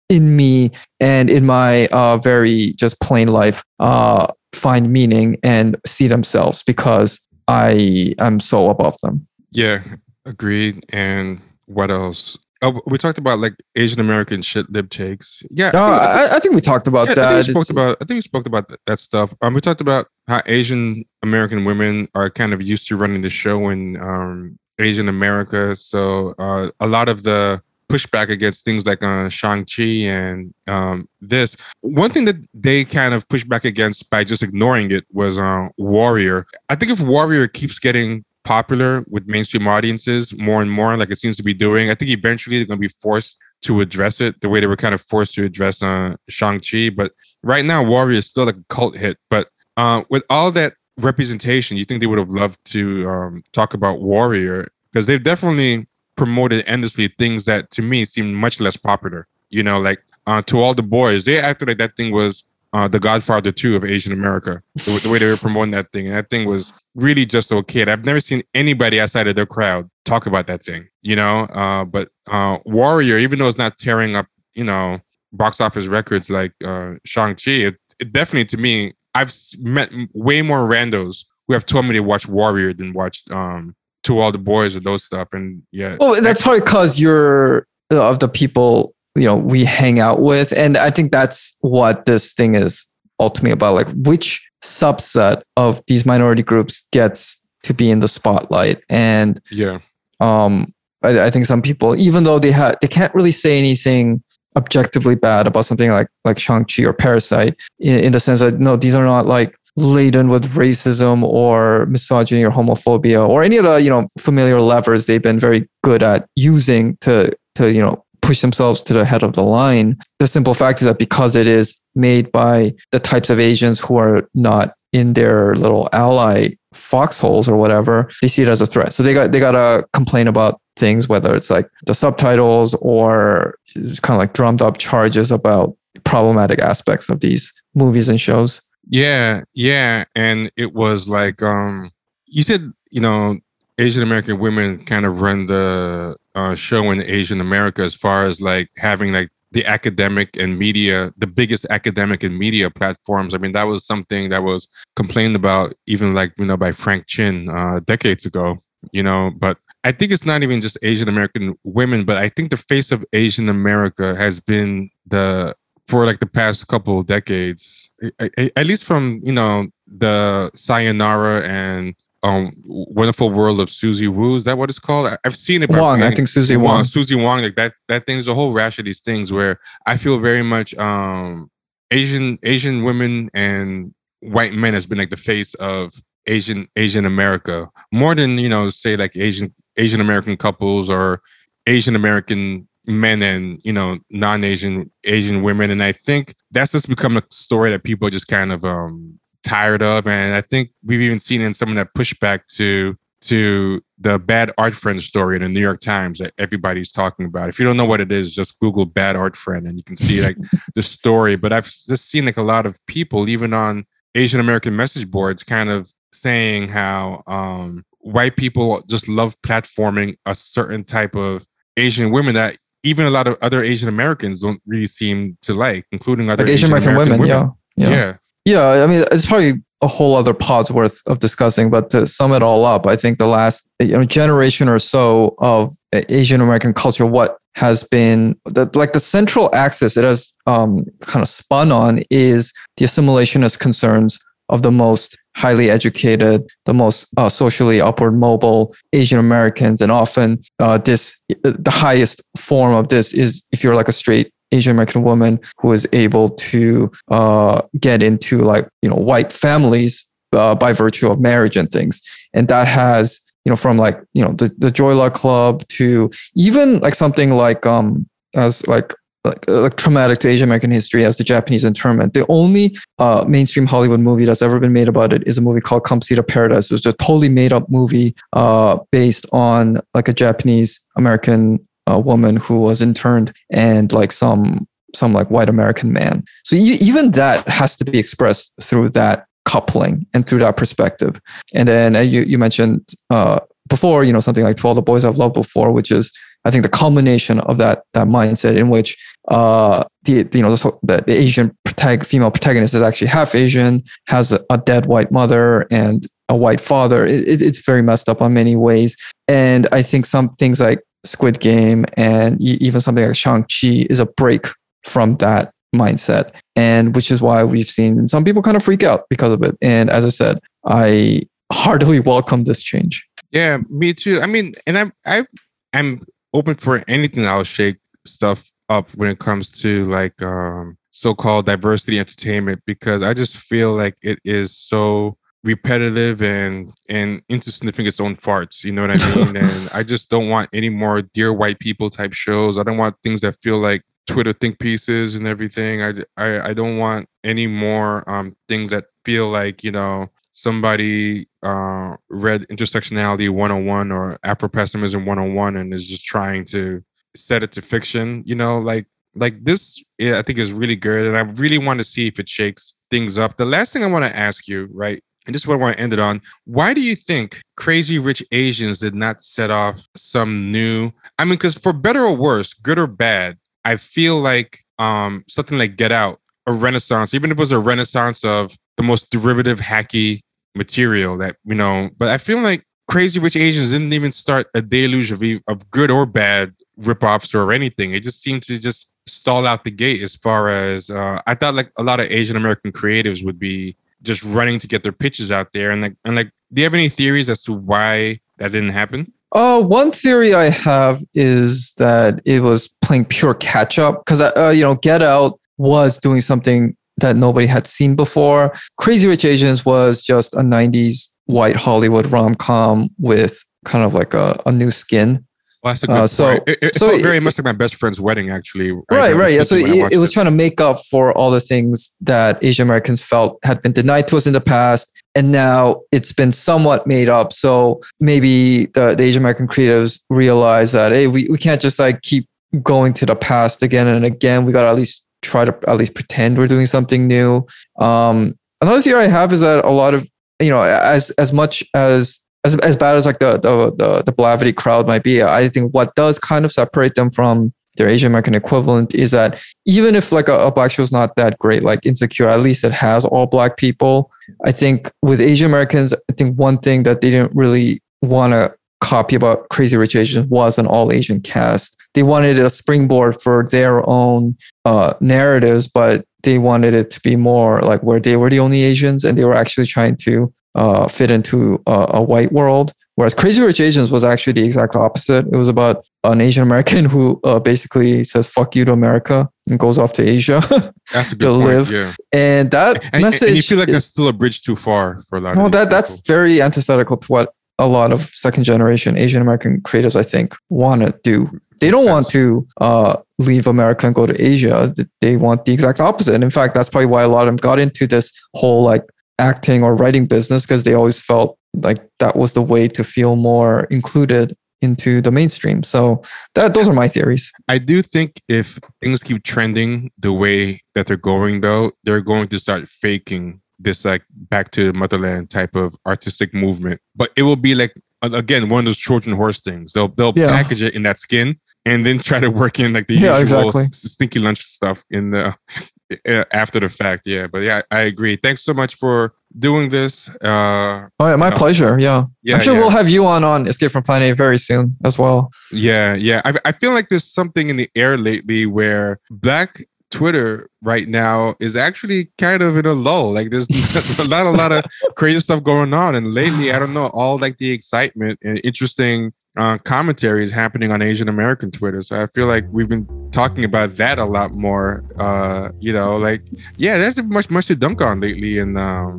in me and in my uh, very just plain life uh, find meaning and see themselves because I am so above them. Yeah, agreed. And what else? Oh, we talked about like Asian American shit lib takes. Yeah, No, I, I think we talked about yeah, that. I think we spoke It's- about. I think we spoke about th- that stuff. Um, we talked about how Asian American women are kind of used to running the show in um Asian America. So uh, a lot of the pushback against things like uh, Shang-Chi and um, this. One thing that they kind of pushed back against by just ignoring it was uh, Warrior. I think if Warrior keeps getting popular with mainstream audiences more and more, like it seems to be doing, I think eventually they're going to be forced to address it the way they were kind of forced to address uh, Shang-Chi. But right now, Warrior is still like a cult hit. But uh, with all that representation, you think they would have loved to um, talk about Warrior because they've definitely promoted endlessly things that to me seem much less popular. You know, like uh, to all the boys, they acted like that thing was uh, the Godfather 2 of Asian America, the, the, way they were promoting that thing. And that thing was really just okay. I've never seen anybody outside of their crowd talk about that thing, you know? Uh, but uh, Warrior, even though it's not tearing up, you know, box office records like uh, Shang-Chi, it, it definitely, to me, I've met way more randos who have told me they watched Warrior than watched um, To All the Boys or those stuff. And yeah. Well, that's probably because you're uh, of the people you know we hang out with and i think that's what this thing is ultimately about like which subset of these minority groups gets to be in the spotlight and yeah um i, I think some people even though they have they can't really say anything objectively bad about something like like shang-chi or parasite in, in the sense that no these are not like laden with racism or misogyny or homophobia or any of the you know familiar levers they've been very good at using to to you know push themselves to the head of the line. The simple fact is that because it is made by the types of Asians who are not in their little ally foxholes or whatever, they see it as a threat. So they got they gotta complain about things, whether it's like the subtitles or it's kind of like drummed up charges about problematic aspects of these movies and shows. Yeah, yeah. And it was like um you said, you know, Asian American women kind of run the uh, show in Asian America as far as like having like the academic and media, the biggest academic and media platforms. I mean, that was something that was complained about even like, you know, by Frank Chin uh, decades ago, you know, but I think it's not even just Asian American women, but I think the face of Asian America has been the, for like the past couple of decades, at least from, you know, the Sayonara and um Wonderful World of Suzie Wu. Is that what it's called? I, have seen it. Wong, I think Suzie Wong. Suzie Wong, like that. That thing's a whole rash of these things where I feel very much um Asian Asian women and white men has been like the face of Asian Asian America more than you know say like Asian Asian American couples or Asian American men and you know non-Asian Asian women and I think that's just become a story that people just kind of um tired of. And I think we've even seen in some of that pushback to to the bad art friend story in the New York Times that everybody's talking about. If you don't know what it is, just Google bad art friend and you can see like *laughs* the story. But I've just seen like a lot of people, even on Asian American message boards, kind of saying how um, white people just love platforming a certain type of Asian women that even a lot of other Asian Americans don't really seem to like, including other like Asian, American women, women. Yeah. yeah. yeah. Yeah, I mean, it's probably a whole other pod's worth of discussing, but to sum it all up, I think the last you know generation or so of Asian American culture, what has been the, like the central axis it has um, kind of spun on is the assimilationist concerns of the most highly educated, the most uh, socially upward mobile Asian Americans, and often uh, this the highest form of this is if you're like a straight Asian American woman who is able to uh, get into like you know white families uh, by virtue of marriage and things, and that has you know from like you know the the Joy Luck Club to even like something like um as like like, like traumatic to Asian American history as the Japanese internment. The only uh, mainstream Hollywood movie that's ever been made about it is a movie called Come See the Paradise. It was a totally made up movie uh, based on like a Japanese American a woman who was interned and like some some like white American man. So even that has to be expressed through that coupling and through that perspective. And then uh, you you mentioned uh, before, you know, something like To All the Boys I've Loved Before, which is I think the culmination of that that mindset in which uh, the you know the, the Asian protag- female protagonist is actually half Asian, has a, a dead white mother and a white father. It, it, it's very messed up on many ways, and I think some things like Squid Game and even something like Shang-Chi is a break from that mindset. And which is why we've seen some people kind of freak out because of it. And as I said, I heartily welcome this change. Yeah, me too. I mean, and I'm I I'm open for anything. I'll shake stuff up when it comes to like um, so-called diversity entertainment because I just feel like it is so repetitive and and into sniffing its own farts. You know what I mean? *laughs* and I just don't want any more dear white people type shows. I don't want things that feel like Twitter think pieces and everything. I I, I don't want any more um, things that feel like you know somebody uh, read intersectionality 101 or Afro pessimism 101 and is just trying to set it to fiction. You know, like like this I think is really good, and I really want to see if it shakes things up. The last thing I want to ask you, right? And this is what I want to end it on. Why do you think Crazy Rich Asians did not set off some new? I mean, because for better or worse, good or bad, I feel like um, something like Get Out, a renaissance, even if it was a renaissance of the most derivative, hacky material that you know. But I feel like Crazy Rich Asians didn't even start a deluge of, of good or bad ripoffs or anything. It just seemed to just stall out the gate as far as uh, I thought. Like a lot of Asian American creatives would be just running to get their pitches out there, and like and like, do you have any theories as to why that didn't happen? Uh, one theory I have is that it was playing pure catch up because, uh, you know, Get Out was doing something that nobody had seen before. Crazy Rich Asians was just a 90s white Hollywood rom com with kind of like a, a new skin. Well, that's a good uh, so, it, it, so felt very much like my best friend's wedding, actually. Right, right. Yeah. So it, it was trying to make up for all the things that Asian Americans felt had been denied to us in the past. And now it's been somewhat made up. So maybe the, the Asian American creatives realize that, hey, we, we can't just like keep going to the past again and again. We got to at least try to at least pretend we're doing something new. Um, another theory I have is that a lot of, you know, as as much as as, as bad as like the, the the the Blavity crowd might be, I think what does kind of separate them from their Asian American equivalent is that even if like a, a, black show is not that great, like Insecure, at least it has all black people. I think with Asian Americans, I think one thing that they didn't really want to copy about Crazy Rich Asians was an all Asian cast. They wanted a springboard for their own uh, narratives, but they wanted it to be more like where they were the only Asians and they were actually trying to uh, fit into a, a, white world. Whereas Crazy Rich Asians was actually the exact opposite. It was about an Asian American *laughs* who uh, basically says "fuck you" to America and goes off to Asia *laughs* that's a good to point, live. Yeah. And that and, message, and you feel like that's still a bridge too far for a lot. No, that that's very antithetical to what a lot of second generation Asian American creatives, I think, want to do. They don't want to uh, leave America and go to Asia. They want the exact opposite. And in fact, that's probably why a lot of them got into this whole like acting or writing business because they always felt like that was the way to feel more included into the mainstream. So that those are my theories. I do think if things keep trending the way that they're going though, they're going to start faking this like back to the motherland type of artistic movement. But it will be like again one of those Trojan horse things. They'll they'll yeah. package it in that skin and then try to work in like the yeah, usual exactly. stinky lunch stuff in the *laughs* after the fact. Yeah, but yeah, I agree. Thanks so much for doing this. Uh, oh yeah, my pleasure. Yeah, yeah. I'm sure yeah. we'll have you on on Escape from Plan A very soon as well. Yeah, yeah. I, I feel like there's something in the air lately where Black Twitter right now is actually kind of in a lull. Like there's *laughs* not a lot of crazy stuff going on, and lately, I don't know, all like the excitement and interesting uh, commentary is happening on Asian American Twitter. So I feel like we've been talking about that a lot more. Uh, you know, like yeah, there's much much to dunk on lately And um,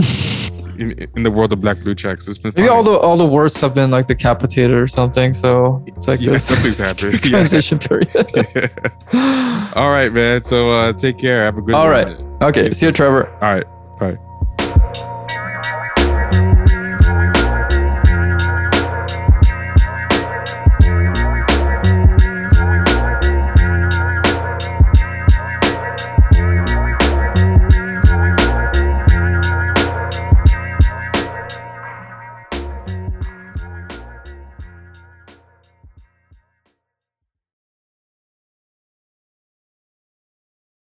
in, in the world of black blue checks. It's been maybe all the all the worst have been like decapitated or something. So it's like yeah, this happened. *laughs* transition period. *laughs* all right, man. So uh, take care. Have a good. All right. Okay. See you, Trevor. All right.